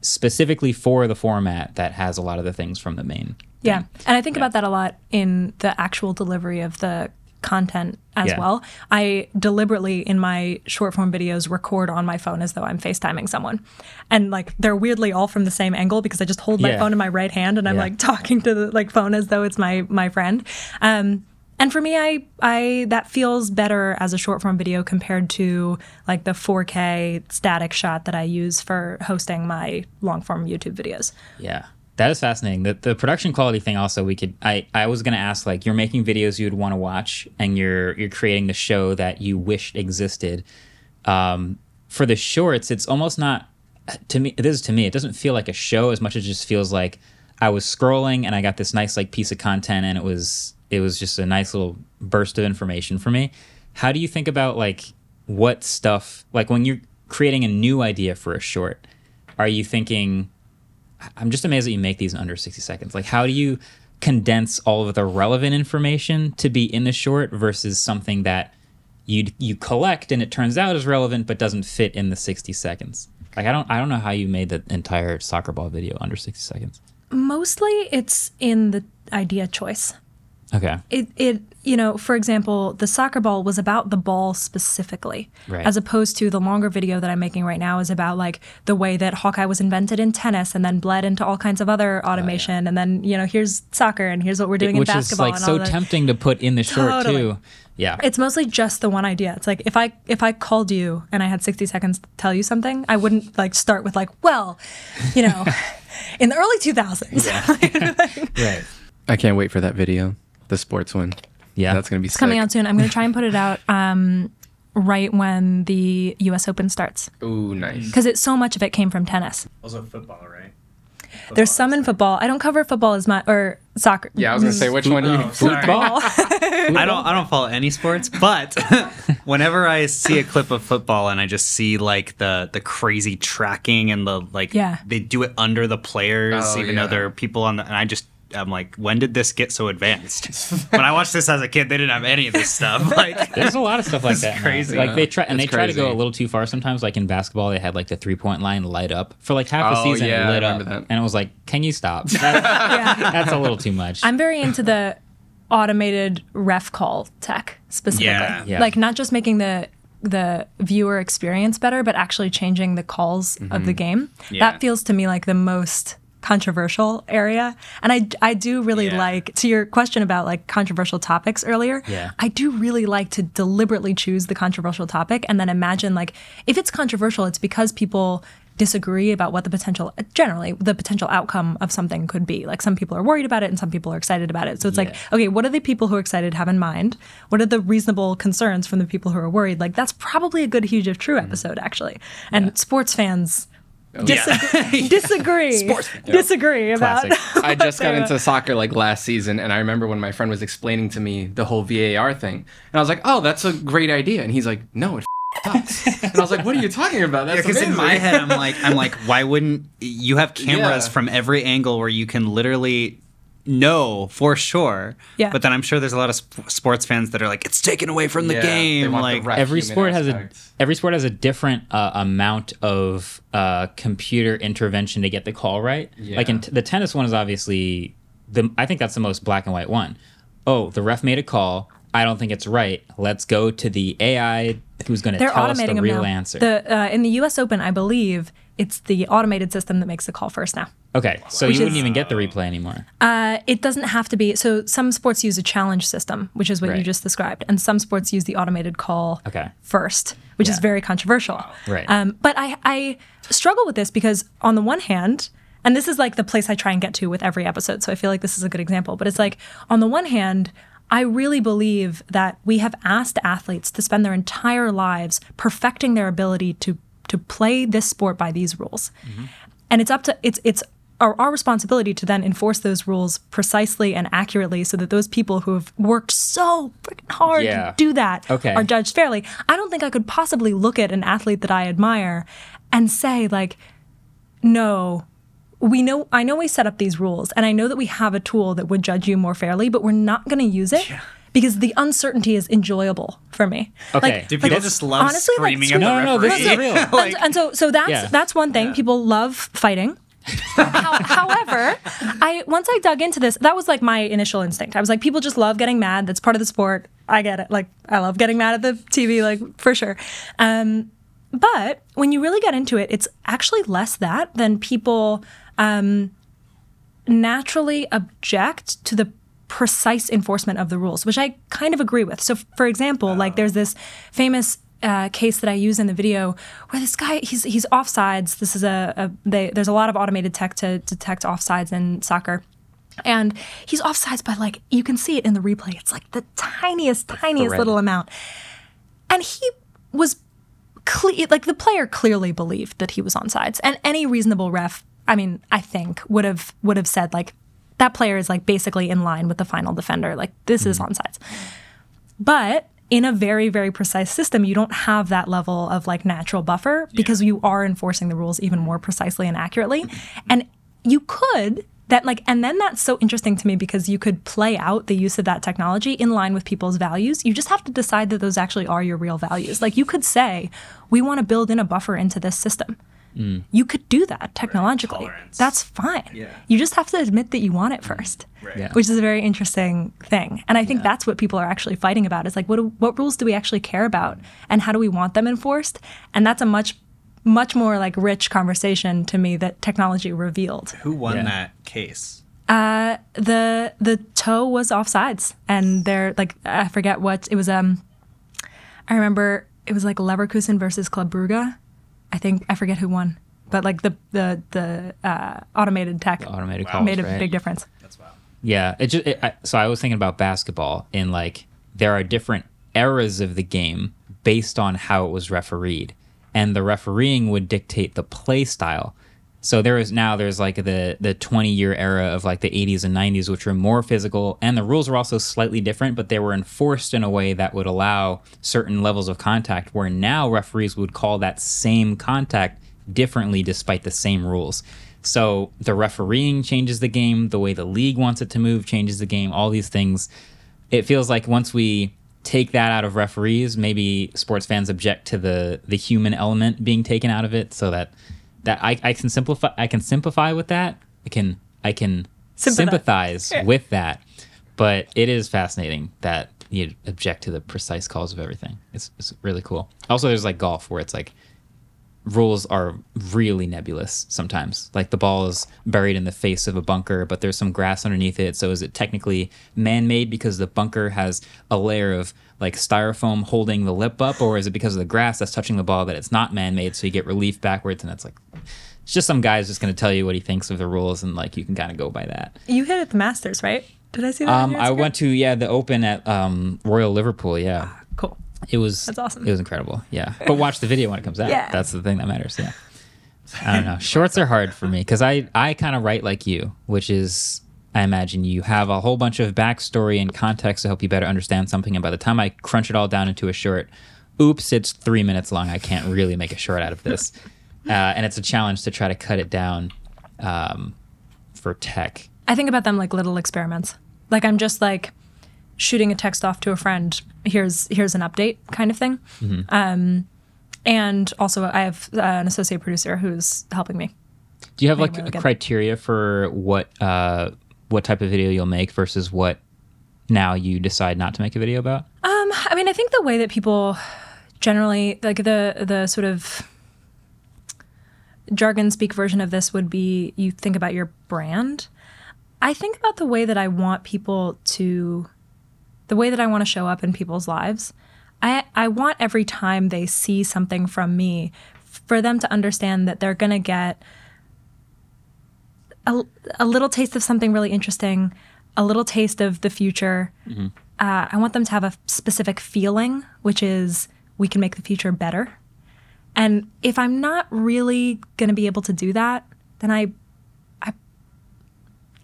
specifically for the format that has a lot of the things from the main. yeah and i think about that a lot in the actual delivery of the content as Yeah. well i deliberately in my short form videos record on my phone as though i'm facetiming someone and like they're weirdly all from the same angle because i just hold my Yeah. phone in my right hand and i'm Yeah. like talking to the like phone as though it's my my friend um and for me, I, I that feels better as a short form video compared to like the 4K static shot that I use for hosting my long form YouTube videos. Yeah. That is fascinating. The, the production quality thing also we could I, I was gonna ask like you're making videos you'd want to watch and you're you're creating the show that you wished existed. Um, for the shorts, it's almost not to me this is to me, it doesn't feel like a show as much as it just feels like I was scrolling and I got this nice like piece of content and it was it was just a nice little burst of information for me. How do you think about like what stuff like when you're creating a new idea for a short, are you thinking I'm just amazed that you make these in under 60 seconds. Like, how do you condense all of the relevant information to be in the short versus something that you you collect and it turns out is relevant but doesn't fit in the 60 seconds? Like, I don't I don't know how you made the entire soccer ball video under 60 seconds. Mostly it's in the idea choice. Okay. It, it, you know, for example, the soccer ball was about the ball specifically, Right. as opposed to the longer video that I'm making right now is about like the way that Hawkeye was invented in tennis and then bled into all kinds of other oh, automation, and then you know here's soccer and here's what we're doing Which in is basketball. like and so tempting to put in the short Totally. too. Yeah. It's mostly just the one idea. It's like if I if I called you and I had 60 seconds to tell you something, I wouldn't like start with like, well, you know, in the early 2000s. right. I can't wait for that video, the sports one. Yeah. That's gonna be It's coming out soon. I'm going to try and put it out um, right when the U.S. Open starts Ooh, nice. because it's so much of it came from tennis. Also football, right? There's some in football. I don't cover football as much or soccer. Yeah, I was gonna say which one you. Sorry. Ball. I don't I don't follow any sports, but whenever I see a clip of football and I just see like the the crazy tracking and the like Yeah. they do it under the players Oh, even yeah. though there are people on the and I just I'm like, when did this get so advanced? when I watched this as a kid, they didn't have any of this stuff. Like There's a lot of stuff like that. now. crazy. Like they try and It's they try to go a little too far sometimes. Like in basketball, they had like the three point line light up for like half the Oh, season. yeah, I lit up, remember that. and it was like, can you stop? That- yeah. that's a little too much. I'm very into the automated ref call tech specifically. Yeah. Yeah. Like not just making the the viewer experience better, but actually changing the calls of the mm-hmm. game. Yeah. That feels to me like the most controversial area. And I I do really Yeah. like to your question about like controversial topics earlier. Yeah. I do really like to deliberately choose the controversial topic and then imagine like if it's controversial, it's because people disagree about what the potential generally the potential outcome of something could be like some people are worried about it and some people are excited about it so it's like okay what are the people who are excited have in mind what are the reasonable concerns from the people who are worried like that's probably a good huge if true mm. episode actually and sports fans Oh, disagree, disagree disagree about Classic. I just got into soccer like last season, and I remember when my friend was explaining to me the whole VAR thing, and I was like, "Oh, that's a great idea," and he's like, "No, it sucks." and I was like, "What are you talking about? That's because in my head I'm like I'm like why wouldn't you have cameras Yeah. from every angle where you can literally know for sure Yeah. but then I'm sure there's a lot of sp- sports fans that are like it's taken away from the Yeah, game want the like every human sport has a every sport has a different uh, amount of uh, computer intervention to get the call right. Like in Yeah. t- the tennis one is obviously the I think that's the most black and white one. Oh, the ref made a call. I don't think it's right. Let's go to the AI who's going to they're tell us automating the real now answer. the uh, in the us open i believe it's the automated system that makes the call first now okay, so you wouldn't is- even get the replay anymore. Uh, it doesn't have to be. So some sports use a challenge system, which is what you just described, and some sports use the automated call Okay. first, which is very controversial. Right. Um, but I, I struggle with this because on the one hand, and this is like the place I try and get to with every episode, so I feel like this is a good example. But it's like on the one hand. I really believe that we have asked athletes to spend their entire lives perfecting their ability to to play this sport by these rules and it's up to it's it's our, our responsibility to then enforce those rules precisely and accurately so that those people who have worked so freaking hard Yeah. to do that Okay. are judged fairly i don't think i could possibly look at an athlete that i admire and say like no we know i know we set up these rules and i know that we have a tool that would judge you more fairly but we're not going to use it because the uncertainty is enjoyable for me Okay. do people Like, just love honestly, like, screaming at the No, no, no, this is real. and, and so so that's Yeah. that's one thing. People love fighting. How, however, I once I dug into this, that was like my initial instinct. I was like, people just love getting mad. That's part of the sport. I get it. Like I love getting mad at the TV, like for sure. Um, but when you really get into it, it's actually less that than people um, naturally object to the precise enforcement of the rules, which I kind of agree with. So, for example, like there's this famous uh, case that I use in the video where this guy he's he's offsides. This is a, a they, there's a lot of automated tech to detect offsides in soccer. And he's offsides, but like you can see it in the replay. It's like the tiniest, tiniest little amount. And he was cle- like the player clearly believed that he was on sides, and any reasonable ref, I mean, I think would have would have said like that player is like basically in line with the final defender. Like this is hmm. on sides, but in a very very precise system, you don't have that level of like natural buffer because you are enforcing the rules even more precisely and accurately, and you could that like and then that's so interesting to me because you could play out the use of that technology in line with people's values. You just have to decide that those actually are your real values. Like you could say we want to build in a buffer into this system you could do that technologically Tolerance. that's fine Yeah. you just have to admit that you want it first Yeah. which is a very interesting thing and i think that's what people are actually fighting about is like what, do, what rules do we actually care about and how do we want them enforced and that's a much much more like rich conversation to me that technology revealed Who won Yeah. that case? the the toe was offsides and they're like I forget what it was um I remember it was like Leverkusen versus Club Brugge. I think I forget who won. But like the the the uh, automated tech automated calls, made a right? big difference. That's wild. Yeah, it just it, I, so I was thinking about basketball in like there are different eras of the game based on how it was refereed, and the refereeing would dictate the play style. So there is now there's like the the 20 year era of like the 80s and 90s, which were more physical, and the rules were also slightly different, but they were enforced in a way that would allow certain levels of contact. Where now referees would call that same contact differently despite the same rules. So the refereeing changes the game, the way the league wants it to move changes the game, all these things. It feels like once we take that out of referees, maybe sports fans object to the the human element being taken out of it so that that I, I can simplify I can simplify with that. I can I can Sympathize. sympathize with that. But it is fascinating that you object to the precise cause of everything. It's, it's really cool. Also, there's like golf where it's like rules are really nebulous sometimes. Like the ball is buried in the face of a bunker, but there's some grass underneath it. So is it technically man made because the bunker has a layer of like styrofoam holding the lip up, or is it because of the grass that's touching the ball that it's not man made? So you get relief backwards, and it's like it's just some guy's just going to tell you what he thinks of the rules, and like you can kind of go by that. You hit at the Masters, right? Did I see that? Um, I went to yeah the Open at um, Royal Liverpool. Yeah, Cool. It was That's awesome. It was incredible. Yeah, but watch the video when it comes out. Yeah. that's the thing that matters. Yeah. I don't know. Shorts are hard for me because I I kind of write like you, which is I imagine you have a whole bunch of backstory and context to help you better understand something. And by the time I crunch it all down into a short, oops, it's three minutes long. I can't really make a short out of this, uh, and it's a challenge to try to cut it down um, for tech. I think about them like little experiments. Like I'm just like shooting a text off to a friend. Here's here's an update kind of thing. Um, and also I have uh, an associate producer who's helping me. Do you have like really a good. criteria for what uh, what type of video you'll make versus what now you decide not to make a video about? I mean, I think the way that people generally like the the sort of jargon speak version of this would be you think about your brand. I think about the way that I want people to the way that I want to show up in people's lives. I I want every time they see something from me for them to understand that they're going to get a, a little taste of something really interesting, a little taste of the future. Uh, I want them to have a specific feeling, which is we can make the future better. And if I'm not really going to be able to do that, then I, I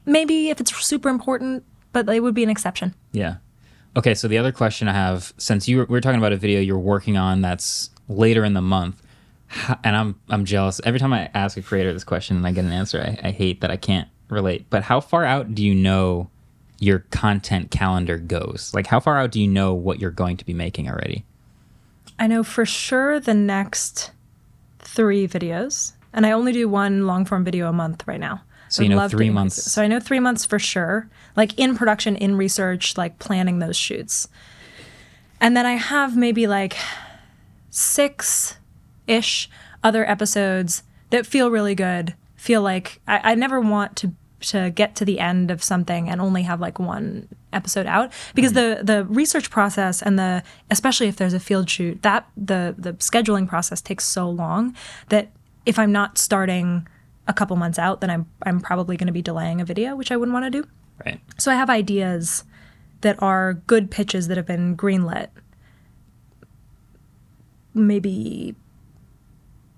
maybe if it's super important, but it would be an exception. Yeah. Okay, so the other question I have, since you were, we were talking about a video you're working on that's later in the month, and I'm I'm jealous. Every time I ask a creator this question and I get an answer, I, I hate that I can't relate. But how far out do you know your content calendar goes? Like, how far out do you know what you're going to be making already? I know for sure the next three videos, and I only do one long form video a month right now. So you know three months. So I know three months for sure, like in production, in research, like planning those shoots. And then I have maybe like six ish other episodes that feel really good. Feel like I, I never want to to get to the end of something and only have like one episode out because hmm. the the research process and the especially if there's a field shoot that the the scheduling process takes so long that if I'm not starting a couple months out then I'm I'm probably going to be delaying a video which I wouldn't want to do. Right. So I have ideas that are good pitches that have been greenlit. Maybe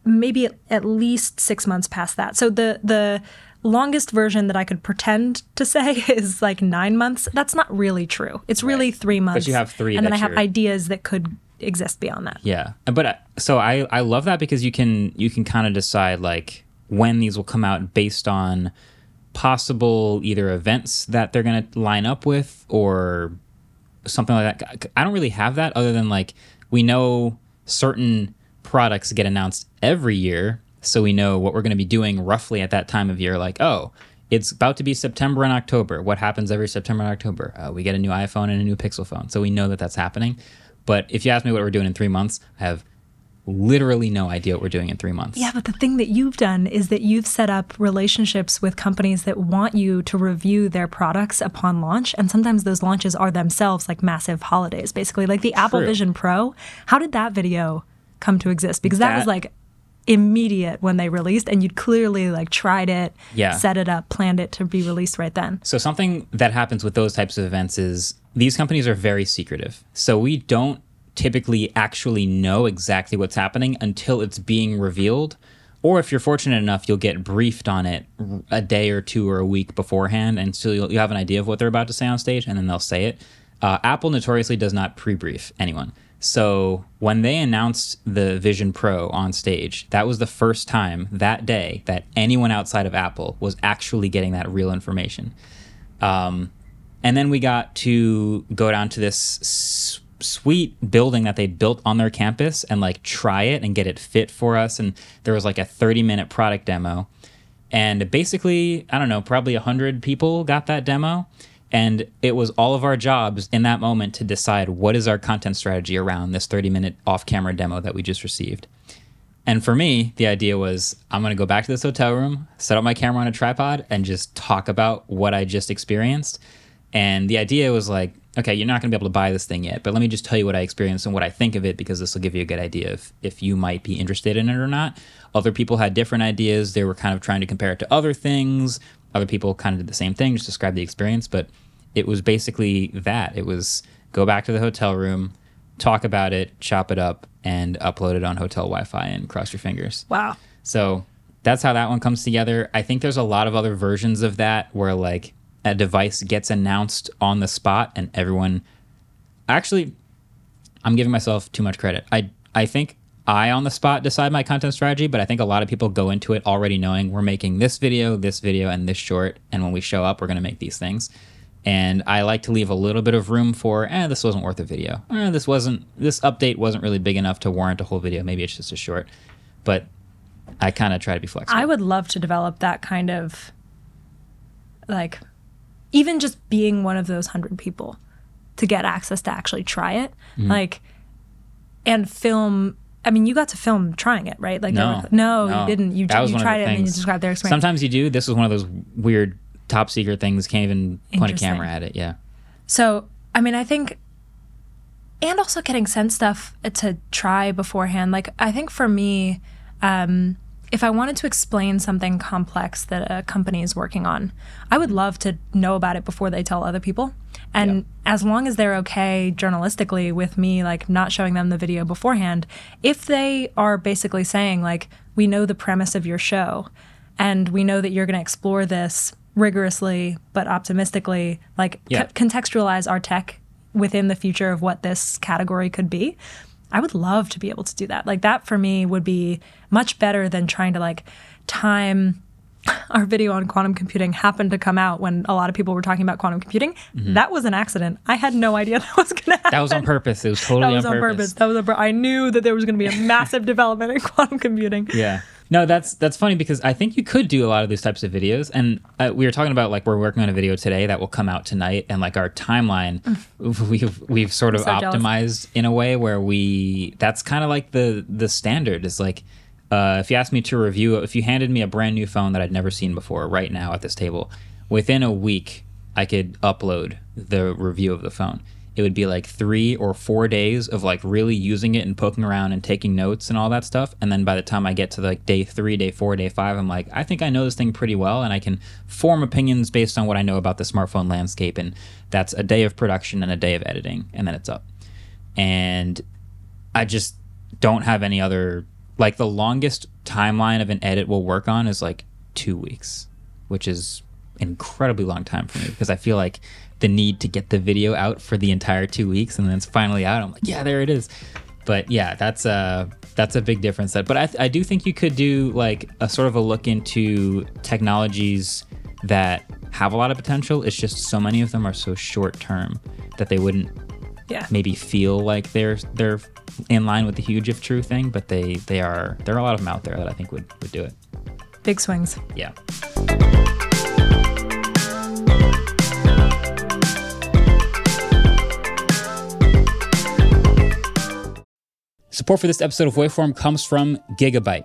maybe at- least 6 months past that. So the the longest version that I could pretend to say is like 9 months. That's not really true. It's really 3 months. But you have three And then I have you're- ideas that could exist beyond that. Yeah, but uh, so I I love that because you can you can kind of decide like when these will come out based on possible either events that they're going to line up with or something like that. I don't really have that other than like we know certain products get announced every year, so we know what we're going to be doing roughly at that time of year. Like, oh, it's about to be September and October. What happens every September and October? Uh, we get a new iPhone and a new Pixel phone, so we know that that's happening. But if you ask me what we're doing in three months, I have literally no idea what we're doing in three months. Yeah, but the thing that you've done is that you've set up relationships with companies that want you to review their products upon launch. And sometimes those launches are themselves like massive holidays, basically. Like the Apple Vision Pro. How did that video come to exist? Because that, That- was like immediate when they released and you'd clearly like tried it, Yeah. set it up, planned it to be released right then. So something that happens with those types of events is these companies are very secretive. So we don't typically actually know exactly what's happening until it's being revealed. Or if you're fortunate enough, you'll get briefed on it a day or two or a week beforehand, and so you'll, you have an idea of what they're about to say on stage, and then they'll say it. Uh, Apple notoriously does not pre-brief anyone. So when they announced the Vision Pro on stage, that was the first time that day that anyone outside of Apple was actually getting that real information. Um, and then we got to go down to this sweet building that they built on their campus and like try it and get it fit for us. And there was like a 30 minute product demo. And basically, I don't know, probably 100 people got that demo. And it was all of our jobs in that moment to decide what is our content strategy around this 30 minute off camera demo that we just received. And for me, the idea was I'm going to go back to this hotel room, set up my camera on a tripod, and just talk about what I just experienced. And the idea was like, okay, you're not going to be able to buy this thing yet, but let me just tell you what I experienced and what I think of it because this will give you a good idea of if you might be interested in it or not. Other people had different ideas. They were kind of trying to compare it to other things. Other people kind of did the same thing, just describe the experience. But it was basically that. It was go back to the hotel room, talk about it, chop it up, and upload it on hotel Wi-Fi and cross your fingers. Wow. So that's how that one comes together. I think there's a lot of other versions of that where like a device gets announced on the spot and everyone actually I'm giving myself too much credit. I I think I on the spot decide my content strategy, but I think a lot of people go into it already knowing we're making this video, this video, and this short, and when we show up, we're going to make these things. And I like to leave a little bit of room for, eh, this wasn't worth a video. Eh, this wasn't, this update wasn't really big enough to warrant a whole video. Maybe it's just a short. But I kind of try to be flexible. I would love to develop that kind of like even just being one of those hundred people to get access to actually try it. Mm-hmm. Like and film I mean, you got to film trying it, right? Like, No, were- no, you didn't. You, you tried it and then you described their experience. Sometimes you do. This was one of those weird top secret things. Can't even point a camera at it. Yeah. So, I mean, I think, and also getting sent stuff to try beforehand. Like, I think for me, um, if I wanted to explain something complex that a company is working on, I would love to know about it before they tell other people. And as long as they're okay journalistically with me, like not showing them the video beforehand, if they are basically saying, like, we know the premise of your show and we know that you're going to explore this rigorously but optimistically, like Yeah. co- contextualize our tech within the future of what this category could be. I would love to be able to do that. Like that for me would be much better than trying to like time our video on quantum computing happened to come out when a lot of people were talking about quantum computing. That was an accident. I had no idea that was going to happen. Mm-hmm. That was on purpose. It was totally That was on on purpose. purpose. That was on pur- I knew that there was going to be a massive development in quantum computing. Yeah. No, that's that's funny because I think you could do a lot of these types of videos, and uh, we were talking about like we're working on a video today that will come out tonight, and like our timeline, we've we've sort of Mm. so jealous. optimized in a way where we that's kind of like the the standard is like. Uh, if you asked me to review, if you handed me a brand new phone that I'd never seen before, right now at this table, within a week, I could upload the review of the phone. It would be like three or four days of like really using it and poking around and taking notes and all that stuff. And then by the time I get to like day three, day four, day five, I'm like, I think I know this thing pretty well and I can form opinions based on what I know about the smartphone landscape. And that's a day of production and a day of editing, and then it's up. And I just don't have any other like the longest timeline of an edit we'll work on is like two weeks, which is incredibly long time for me because I feel like the need to get the video out for the entire two weeks and then it's finally out. I'm like, yeah, there it is. But yeah, that's a that's a big difference. That, but I, I do think you could do like a sort of a look into technologies that have a lot of potential. It's just so many of them are so short term that they wouldn't Yeah. maybe feel like they're they're in line with the huge if true thing, but they they are. There are a lot of them out there that I think would would do it. Big swings. Yeah. Support for this episode of Waveform comes from Gigabyte.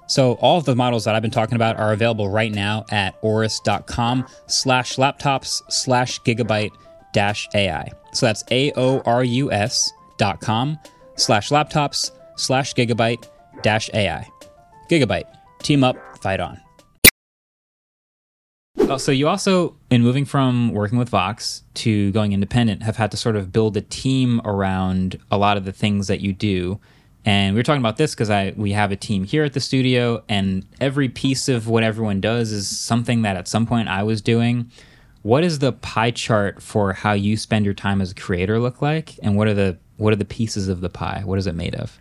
So all of the models that I've been talking about are available right now at aorus.com slash laptops slash gigabyte dash AI. So that's A-O-R-U-S dot com slash laptops slash gigabyte dash AI. Gigabyte. Team up, fight on. Oh, so you also, in moving from working with Vox to going independent, have had to sort of build a team around a lot of the things that you do. And we were talking about this because I we have a team here at the studio, and every piece of what everyone does is something that at some point I was doing. What is the pie chart for how you spend your time as a creator look like, and what are the what are the pieces of the pie? What is it made of?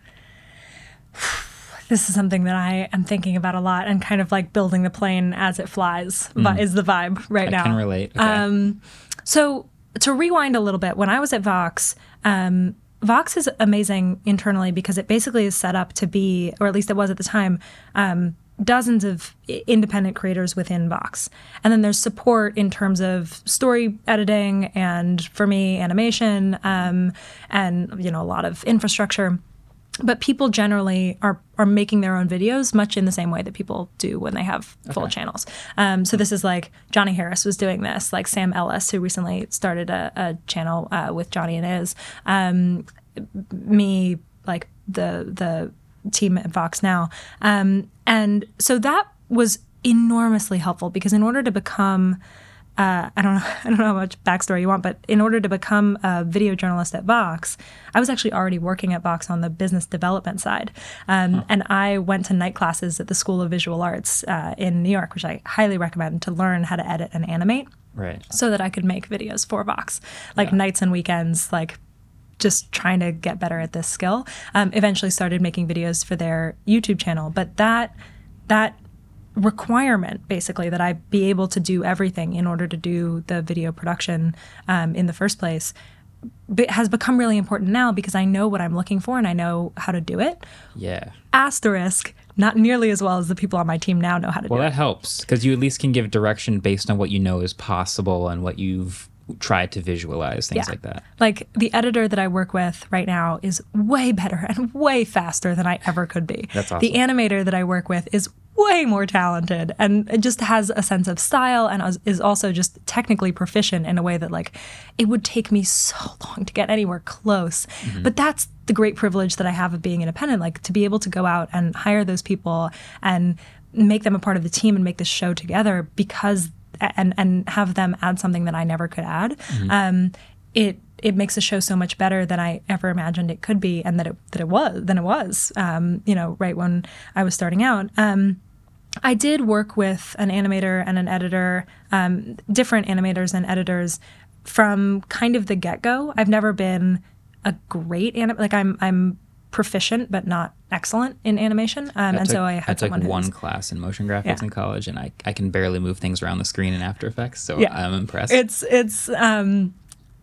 This is something that I am thinking about a lot and kind of like building the plane as it flies vi- is the vibe right I now. can relate. Okay. So to rewind a little bit, when I was at Vox, um, Vox is amazing internally because it basically is set up to be, or at least it was at the time, um, dozens of independent creators within Vox. And then there's support in terms of story editing and for me, animation, um, and you know, a lot of infrastructure but people generally are are making their own videos much in the same way that people do when they have full channels. Um, so this is like Johnny Harris was doing this, like Sam Ellis, who recently started a, a channel uh, with Johnny and Is. Um, me, like the the team at Vox now, um, and so that was enormously helpful because in order to become uh, I don't know. I don't know how much backstory you want, but in order to become a video journalist at Vox, I was actually already working at Vox on the business development side, um, and I went to night classes at the School of Visual Arts uh, in New York, which I highly recommend to learn how to edit and animate, right. so that I could make videos for Vox, like nights and weekends, like just trying to get better at this skill. Um, eventually, started making videos for their YouTube channel, but that that requirement basically that I be able to do everything in order to do the video production um, in the first place has become really important now because I know what I'm looking for and I know how to do it. Yeah. Asterisk, not nearly as well as the people on my team now know how to Well, do it. Well, that helps because you at least can give direction based on what you know is possible and what you've tried to visualize, things Yeah. like that. Like the editor that I work with right now is way better and way faster than I ever could be. That's awesome. The animator that I work with is way more talented and it just has a sense of style and is- also just technically proficient in a way that like it would take me so long to get anywhere close. But that's the great privilege that I have of being independent, like to be able to go out and hire those people and make them a part of the team and make this show together because and and have them add something that I never could add. Um, it it makes the show so much better than I ever imagined it could be, and that it that it was than it was. Um, you know, right when I was starting out. Um, I did work with an animator and an editor, um, different animators and editors from kind of the get go. I've never been a great anim like I'm I'm proficient but not excellent in animation, um, and took, so I had took someone who's- one class in motion graphics Yeah. in college, and I, I can barely move things around the screen in After Effects, so Yeah. I'm impressed. It's it's um,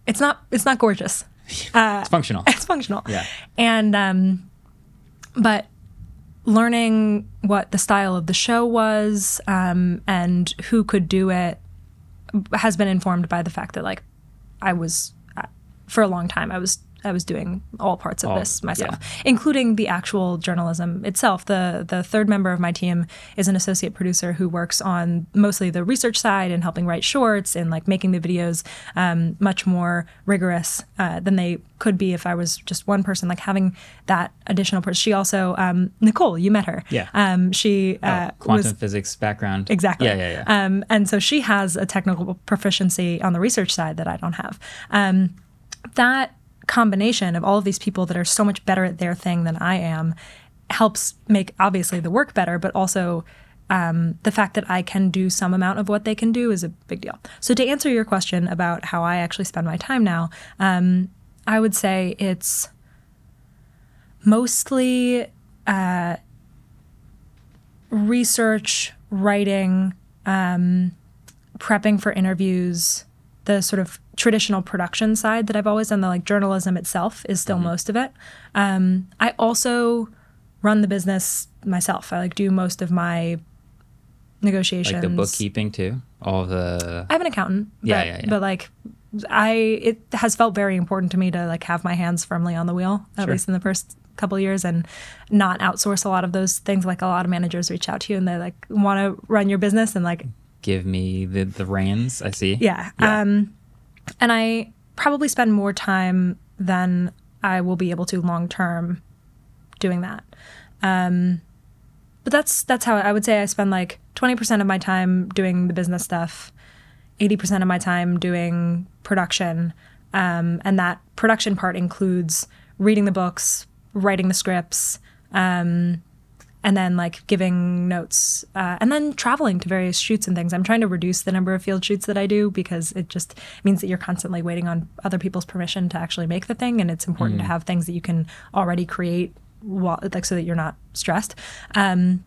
it's not it's not gorgeous. it's functional. it's functional. Yeah. And um, but learning what the style of the show was um, and who could do it has been informed by the fact that like I was uh, for a long time I was I was doing all parts of All- this myself, including the actual journalism itself. The the third member of my team is an associate producer who works on mostly the research side and helping write shorts and like making the videos um, much more rigorous uh, than they could be if I was just one person. Like having that additional person. She also um, Nicole, you met her. Yeah. Um, she Oh, uh, quantum was physics background. Exactly. Yeah, yeah, yeah. Um, and so she has a technical proficiency on the research side that I don't have. Um, that combination of all of these people that are so much better at their thing than I am helps make obviously the work better, but also um, the fact that I can do some amount of what they can do is a big deal. So to answer your question about how I actually spend my time now, um, I would say it's mostly research, writing, um, prepping for interviews, the sort of traditional production side that I've always done, the like journalism itself is still most of it. Um, I also run the business myself. I like do most of my negotiations. like the bookkeeping too. All the I have an accountant. Yeah, but, yeah, yeah. But like, I it has felt very important to me to like have my hands firmly on the wheel, at Sure. least in the first couple of years, and not outsource a lot of those things. Like a lot of managers reach out to you and they like want to run your business and like give me the the reins. I see. yeah. Um, and I probably spend more time than I will be able to long term doing that. Um, but that's that's how I would say I spend like twenty percent of my time doing the business stuff, eighty percent of my time doing production, um, and that production part includes reading the books, writing the scripts, um, and then like giving notes uh, and then traveling to various shoots and things. I'm trying to reduce the number of field shoots that i do because it just means that you're constantly waiting on other people's permission to actually make the thing and it's important to have things that you can already create while, like so that you're not stressed. Um,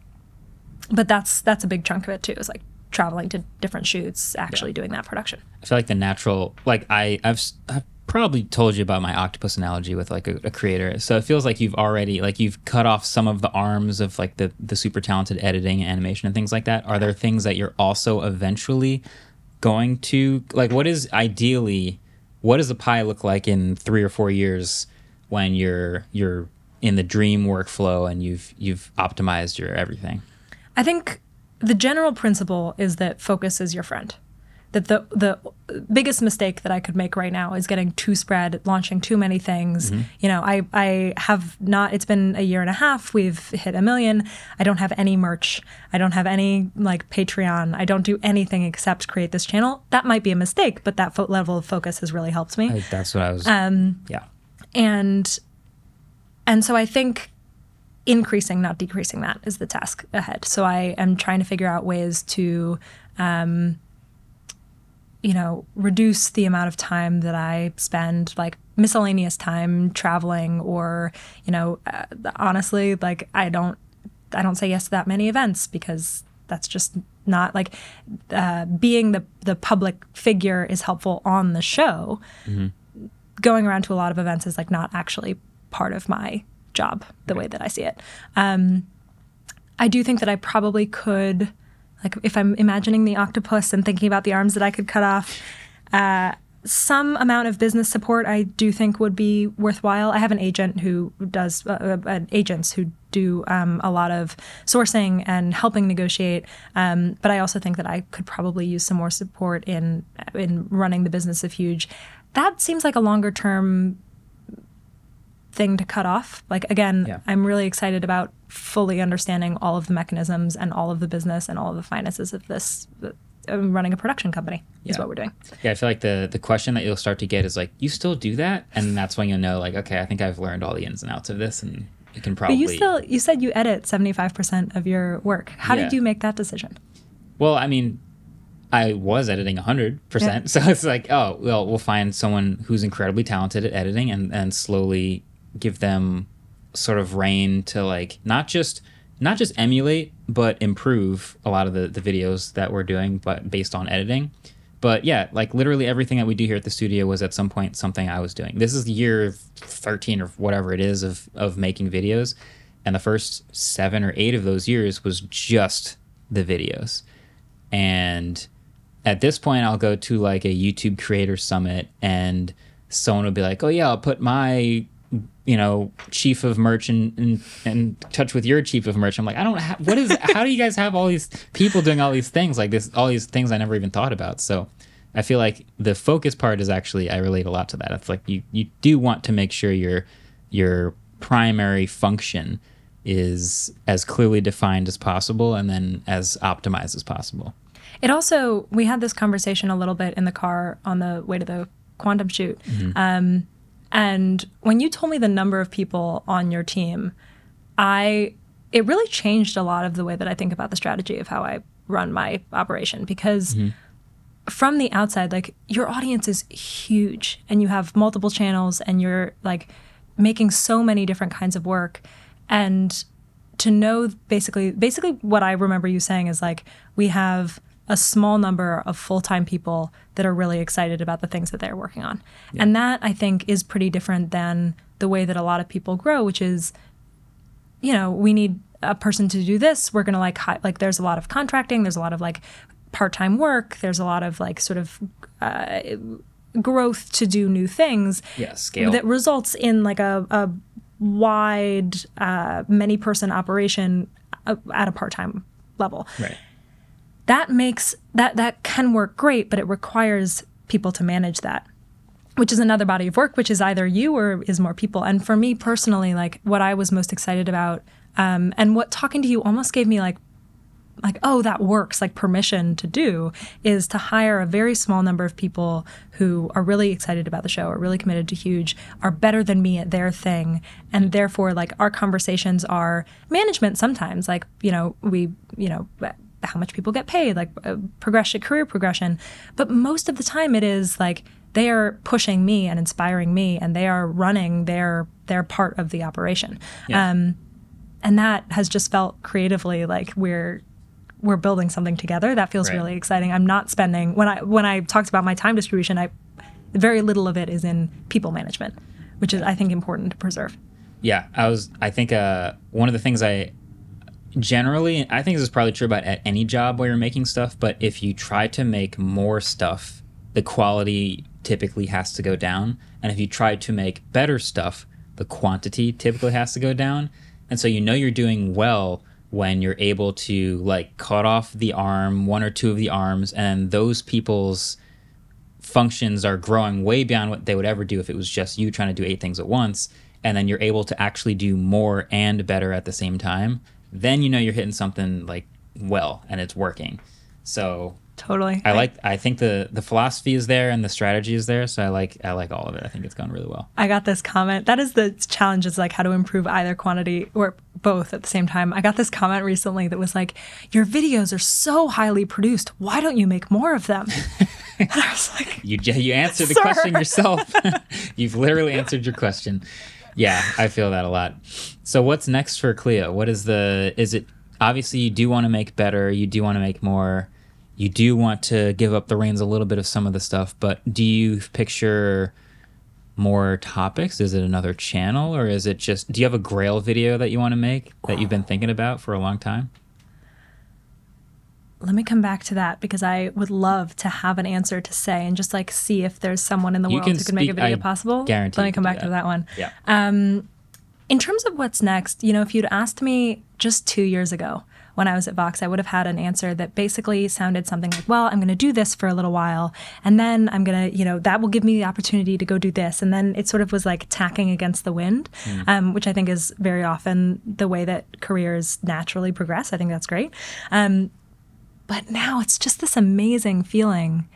but that's that's a big chunk of it too is like traveling to different shoots actually doing that production. I feel like the natural, like I, I've, I've probably told you about my octopus analogy with like a, a creator. So it feels like you've already, like you've cut off some of the arms of like the the super talented editing, animation, and things like that. Are there things that you're also eventually going to like? What is ideally, what does the pie look like in three or four years when you're you're in the dream workflow and you've you've optimized your everything? I think the general principle is that focus is your friend. That the the biggest mistake that I could make right now is getting too spread, launching too many things. You know, I I have not. It's been a year and a half. We've hit a million. I don't have any merch. I don't have any like Patreon. I don't do anything except create this channel. That might be a mistake, but that fo- level of focus has really helped me Like that's what I was. Um, yeah. and and so I think increasing, not decreasing that is the task ahead. So I am trying to figure out ways to, um, you know, reduce the amount of time that I spend like miscellaneous time traveling, or you know, uh, honestly, like I don't, I don't say yes to that many events because that's just not like uh, being the the public figure is helpful on the show. Going around to a lot of events is like not actually part of my job the way that I see it. Um, I do think that I probably could, like, if I'm imagining the octopus and thinking about the arms that I could cut off, uh, some amount of business support I do think would be worthwhile. I have an agent who does uh, uh, agents who do um, a lot of sourcing and helping negotiate. Um, but I also think that I could probably use some more support in in running the business of Huge. That seems like a longer term thing to cut off. Like again, Yeah. I'm really excited about fully understanding all of the mechanisms and all of the business and all of the finances of this. Uh, running a production company is what we're doing. Yeah, I feel like the the question that you'll start to get is like, you still do that, and that's when you'll know, like, okay, I think I've learned all the ins and outs of this, and it can probably. But you still you said you edit 75% of your work. How Yeah. did you make that decision? Well, I mean, I was editing 100%. So it's like, oh, well, we'll find someone who's incredibly talented at editing and, and slowly give them sort of reign to like not just not just emulate but improve a lot of the, the videos that we're doing but based on editing. But yeah like literally everything that we do here at the studio was at some point something i was doing. This is year 13 or whatever it is of, of making videos and the first seven or eight of those years was just the videos. And at this point i'll go to like a youtube creator summit and someone will be like oh yeah i'll put my you know chief of merch in, in, in touch with your chief of merch i'm like i don't ha- what is how do you guys have all these people doing all these things? Like this all these things i never even thought about. So i feel like the focus part is actually i relate a lot to that. It's like you you do want to make sure your your primary function is as clearly defined as possible and then as optimized as possible. It also we had this conversation a little bit in the car on the way to the quantum shoot. Um, and when you told me the number of people on your team, I it really changed a lot of the way that I think about the strategy of how I run my operation because mm-hmm. from the outside like your audience is huge and you have multiple channels and you're like making so many different kinds of work. And to know basically basically what I remember you saying is like we have a small number of full-time people that are really excited about the things that they're working on. And that I think is pretty different than the way that a lot of people grow, which is you know, we need a person to do this. We're going to like hi- like there's a lot of contracting, there's a lot of like part-time work, there's a lot of like sort of uh, growth to do new things yeah scale that results in like a, a wide uh, many person operation uh, at a part-time level right that makes that that can work great but it requires people to manage that which is another body of work which is either you or is more people. And for me personally like what i was most excited about um, and what talking to you almost gave me like like oh that works like permission to do is to hire a very small number of people who are really excited about the show are really committed to huge are better than me at their thing and therefore like our conversations are management sometimes. Like you know we you know how much people get paid like uh, progression career progression but most of the time it is like they are pushing me and inspiring me and they are running their their part of the operation Yeah. um, and that has just felt creatively like we're we're building something together that feels Right. really exciting i'm not spending when i when i talked about my time distribution i very little of it is in people management which is i think important to preserve Yeah, I was. I think uh, one of the things I generally, I think this is probably true about at any job where you're making stuff. But if you try to make more stuff, the quality typically has to go down. And if you try to make better stuff, the quantity typically has to go down. And so you know you're doing well when you're able to like cut off the arm, one or two of the arms, and those people's functions are growing way beyond what they would ever do if it was just you trying to do eight things at once and then you're able to actually do more and better at the same time then you know you're hitting something like well and it's working so totally i like i think the the philosophy is there and the strategy is there so i like i like all of it i think it's going really well I got this comment. That is the challenge is like how to improve either quantity or both at the same time. I got this comment recently that was like, Your videos are so highly produced. Why don't you make more of them? and I was like, you you answered the Sir. question yourself you've literally answered your question yeah i feel that a lot. So what's next for cleo? What is the is it obviously you do want to make better you do want to make more. You do want to give up the reins a little bit of some of the stuff but do you picture more topics? Is it another channel or is it just do you have a grail video that you want to make that you've been thinking about for a long time let me come back to that because I would love to have an answer to say and just like see if there's someone in the You world who can make a video I possible. guarantee Let me come back do to that. that one. Yeah. In terms of what's next, you know, if you'd asked me just two years ago when I was at Vox, I would have had an answer that basically sounded something like, well, I'm going to do this for a little while. And then I'm going to, you know, that will give me the opportunity to go do this. And then it sort of was like tacking against the wind, um, which I think is very often the way that careers naturally progress. I think that's great. Um, but now it's just this amazing feeling.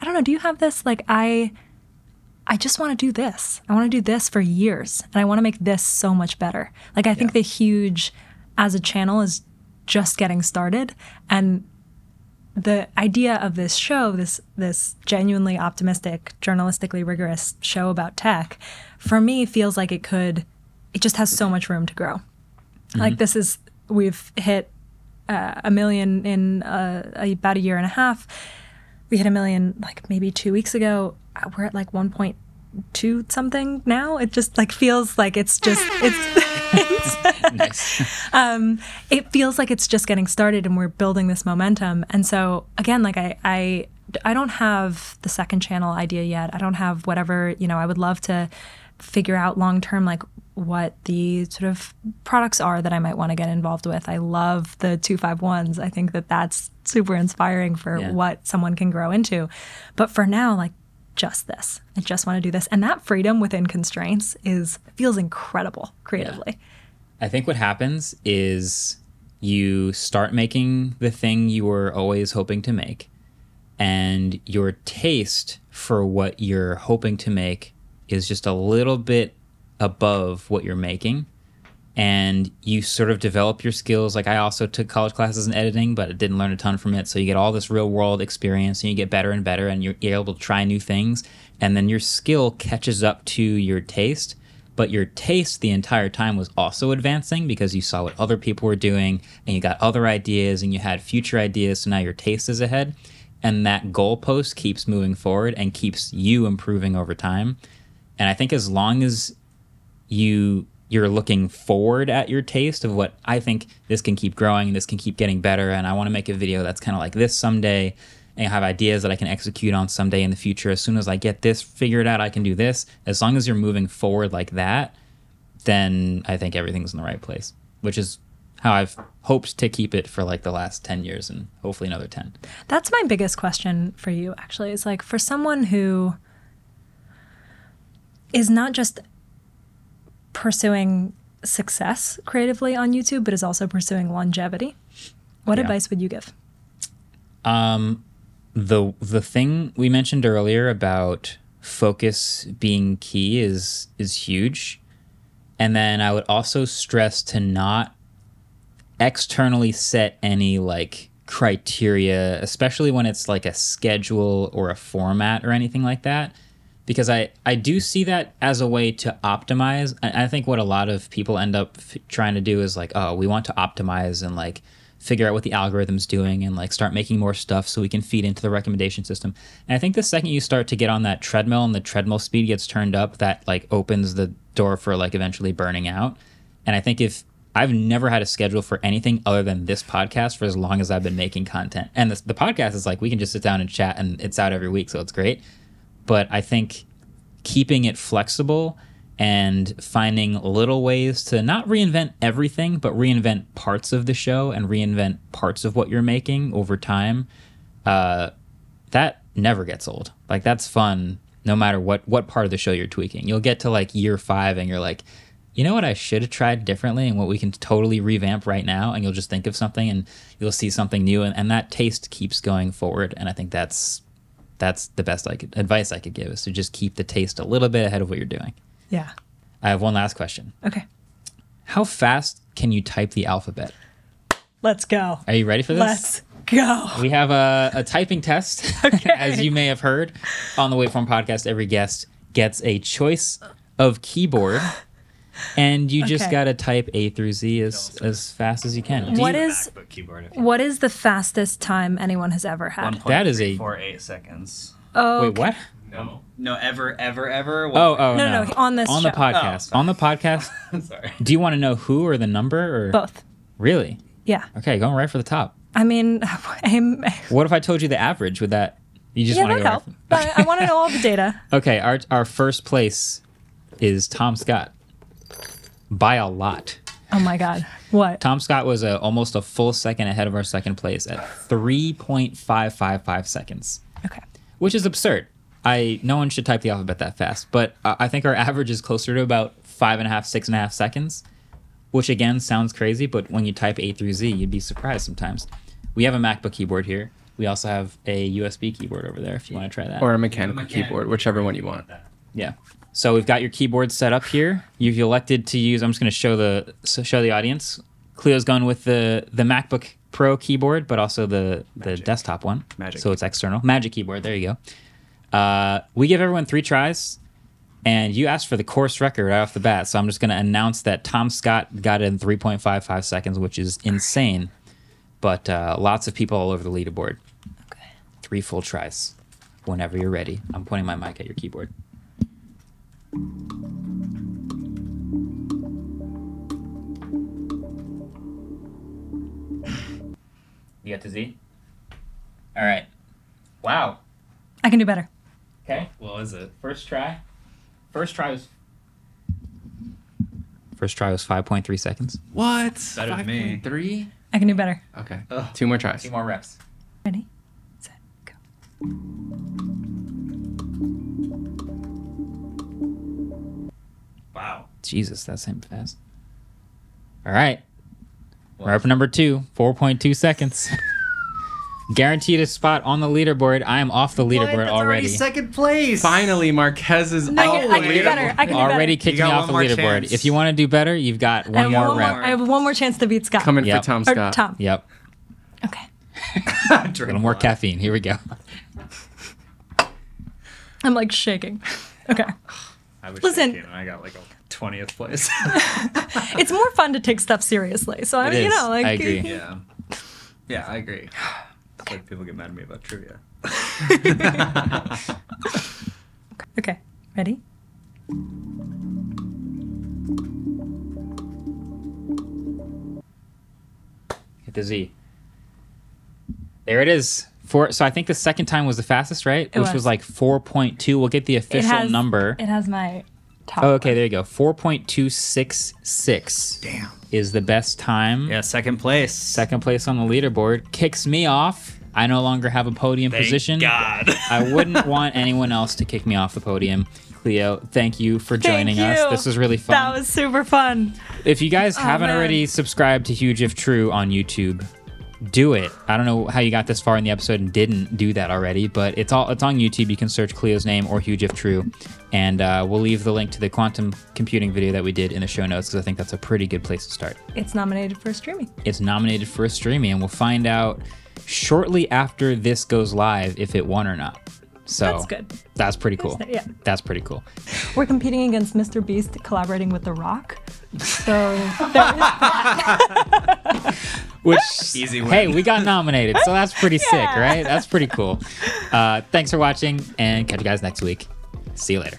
I don't know. Do you have this? Like, I. I just want to do this. I want to do this for years and I want to make this so much better. Like I think the huge as a channel is just getting started and the idea of this show, this this genuinely optimistic, journalistically rigorous show about tech, for me feels like it could it just has so much room to grow. Like mm-hmm. this is we've hit uh, a million in uh, about a year and a half. We hit a million like maybe two weeks ago. Uh, We're at like 1.2 something now. It just like feels like it's just it's nice. it feels like it's just getting started and we're building this momentum. And so again, like I, I, I don't have the second channel idea yet. I don't have whatever, you know, I would love to figure out long term, like what the sort of products are that I might want to get involved with. I love the 251s. I think that that's super inspiring for Yeah. what someone can grow into. But for now, like just this, I just want to do this. And that freedom within constraints is feels incredible creatively. I think what happens is you start making the thing you were always hoping to make, and your taste for what you're hoping to make is just a little bit above what you're making. And you sort of develop your skills. Like I also took college classes in editing, but I didn't learn a ton from it. So you get all this real world experience and you get better and better and you're able to try new things. And then your skill catches up to your taste but your taste the entire time was also advancing because you saw what other people were doing and you got other ideas and you had future ideas so now your taste is ahead and that goalpost keeps moving forward and keeps you improving over time and i think as long as you you're looking forward at your taste of what i think this can keep growing this can keep getting better and i want to make a video that's kind of like this someday and have ideas that I can execute on someday in the future. As soon as I get this figured out, I can do this. As long as you're moving forward like that, then I think everything's in the right place, which is how I've hoped to keep it for like the last 10 years and hopefully another 10. That's my biggest question for you, actually. Is like for someone who is not just pursuing success creatively on YouTube, but is also pursuing longevity. What Yeah. advice would you give? Um, the the thing we mentioned earlier about focus being key is is huge, and then I would also stress to not externally set any like criteria, especially when it's like a schedule or a format or anything like that. Because I, I do see that as a way to optimize. I, I think what a lot of people end up f- trying to do is like, oh, we want to optimize and like figure out what the algorithm's doing and like start making more stuff so we can feed into the recommendation system. And I think the second you start to get on that treadmill and the treadmill speed gets turned up, that like opens the door for like eventually burning out. And I think if I've never had a schedule for anything other than this podcast for as long as I've been making content. And the podcast is like we can just sit down and chat and it's out every week, so it's great. But I think keeping it flexible and finding little ways to not reinvent everything, but reinvent parts of the show and reinvent parts of what you're making over time, uh, that never gets old. Like that's fun no matter what what part of the show you're tweaking. You'll get to like year five and you're like, you know what I should have tried differently and what we can totally revamp right now, and you'll just think of something and you'll see something new and, and that taste keeps going forward. And I think that's that's the best I could advice I could give is to just keep the taste a little bit ahead of what you're doing. Yeah. I have one last question. Okay. How fast can you type the alphabet? Let's go. Are you ready for this? Let's go. We have a, a typing test. As you may have heard on the Waveform podcast, every guest gets a choice of keyboard. And you just Okay. got to type A through Z as, as fast as you can. What Use a is- MacBook keyboard if you What is the fastest time anyone has ever had? That is a- 1.348 seconds. Oh, Wait, what? No. No, ever, ever, ever. Oh, oh, No, no, no, no, on this on the show. podcast. Oh, on the podcast. Sorry. Do you want to know who or the number or both. Really? Yeah. Okay, going right for the top. I mean, I'm, What if I told you the average? Would that you just yeah, want to that go? help. Right But I want to know all the data. okay, our our first place is Tom Scott by a lot. Oh my God. What? Tom Scott was a, almost a full second ahead of our second place at 3.555 seconds, Okay. which is absurd. I no one should type the alphabet that fast, but I I think our average is closer to about five and a half, six and a half seconds, which again sounds crazy, but when you type A through Z, you'd be surprised sometimes. We have a MacBook keyboard here. We also have a USB keyboard over there if you want to try that. Or a mechanical, keyboard, whichever one you want. Yeah. So we've got your keyboard set up here. You've elected to use. I'm just going to show the show the audience. Cleo's gone with the the MacBook Pro keyboard, but also the the desktop one. Magic. So it's external. Magic keyboard. There you go. Uh, we give everyone three tries, and you asked for the course record right off the bat. So I'm just going to announce that Tom Scott got it in 3.55 seconds, which is insane. But uh, lots of people all over the leaderboard. Okay. Three full tries. Whenever you're ready. I'm pointing my mic at your keyboard. You got to Z? All right. Wow. I can do better. Okay. What was it? First try. First try was. First try was 5.3 seconds. What? Better than me. 5.3? I can do better. Okay. Two more tries. Two more reps. Ready? Set. Go. Wow. Jesus, that seemed fast. All right. Rep number two, 4.2 seconds. Guaranteed a spot on the leaderboard. I am off the leaderboard already. second place. Finally, Marques is I all can, I can the do way better. I can do Already better. kicked me off the leaderboard. chance. If you want to do better, you've got one more one rep. more, I have one more chance to beat Scott. Coming Yep. for Tom or Scott. Tom. Yep. Okay. A little more caffeine. Here we go. I'm like shaking. Okay. I was Listen. shaking and I got like a twentieth place. it's more fun to take stuff seriously. So I It mean, you know, like I agree. yeah. Yeah, I agree. It's like people get mad at me about trivia. Okay. Ready? Hit the Z. There it is. Four, so I think the second time was the fastest, right? It Which was. was like 4.2. We'll get the official it has number. It has my top. Oh, okay, there you go. 4.266. Damn. Is the best time. Yeah, second place. Second place on the leaderboard. Kicks me off. I no longer have a podium Thank position. God. I wouldn't want anyone else to kick me off the podium. Cleo, thank you for Thank joining us. you. This was really fun. That was super fun. if you guys oh, haven't man. already subscribed to Huge If True on YouTube, do it. I don't know how you got this far in the episode and didn't do that already, but it's all it's on YouTube. You can search Cleo's name or Huge If True, and uh, we'll leave the link to the quantum computing video that we did in the show notes because I think that's a pretty good place to start. It's nominated for a Streamy. It's nominated for a Streamy, and we'll find out shortly after this goes live if it won or not. So That's good. That's pretty cool. Yeah. That's pretty cool. We're competing against Mr. Beast collaborating with The Rock. So there is Which Easy win. Hey, we got nominated, so that's pretty sick, right? That's pretty cool. Uh, thanks for watching, and catch you guys next week. See you later.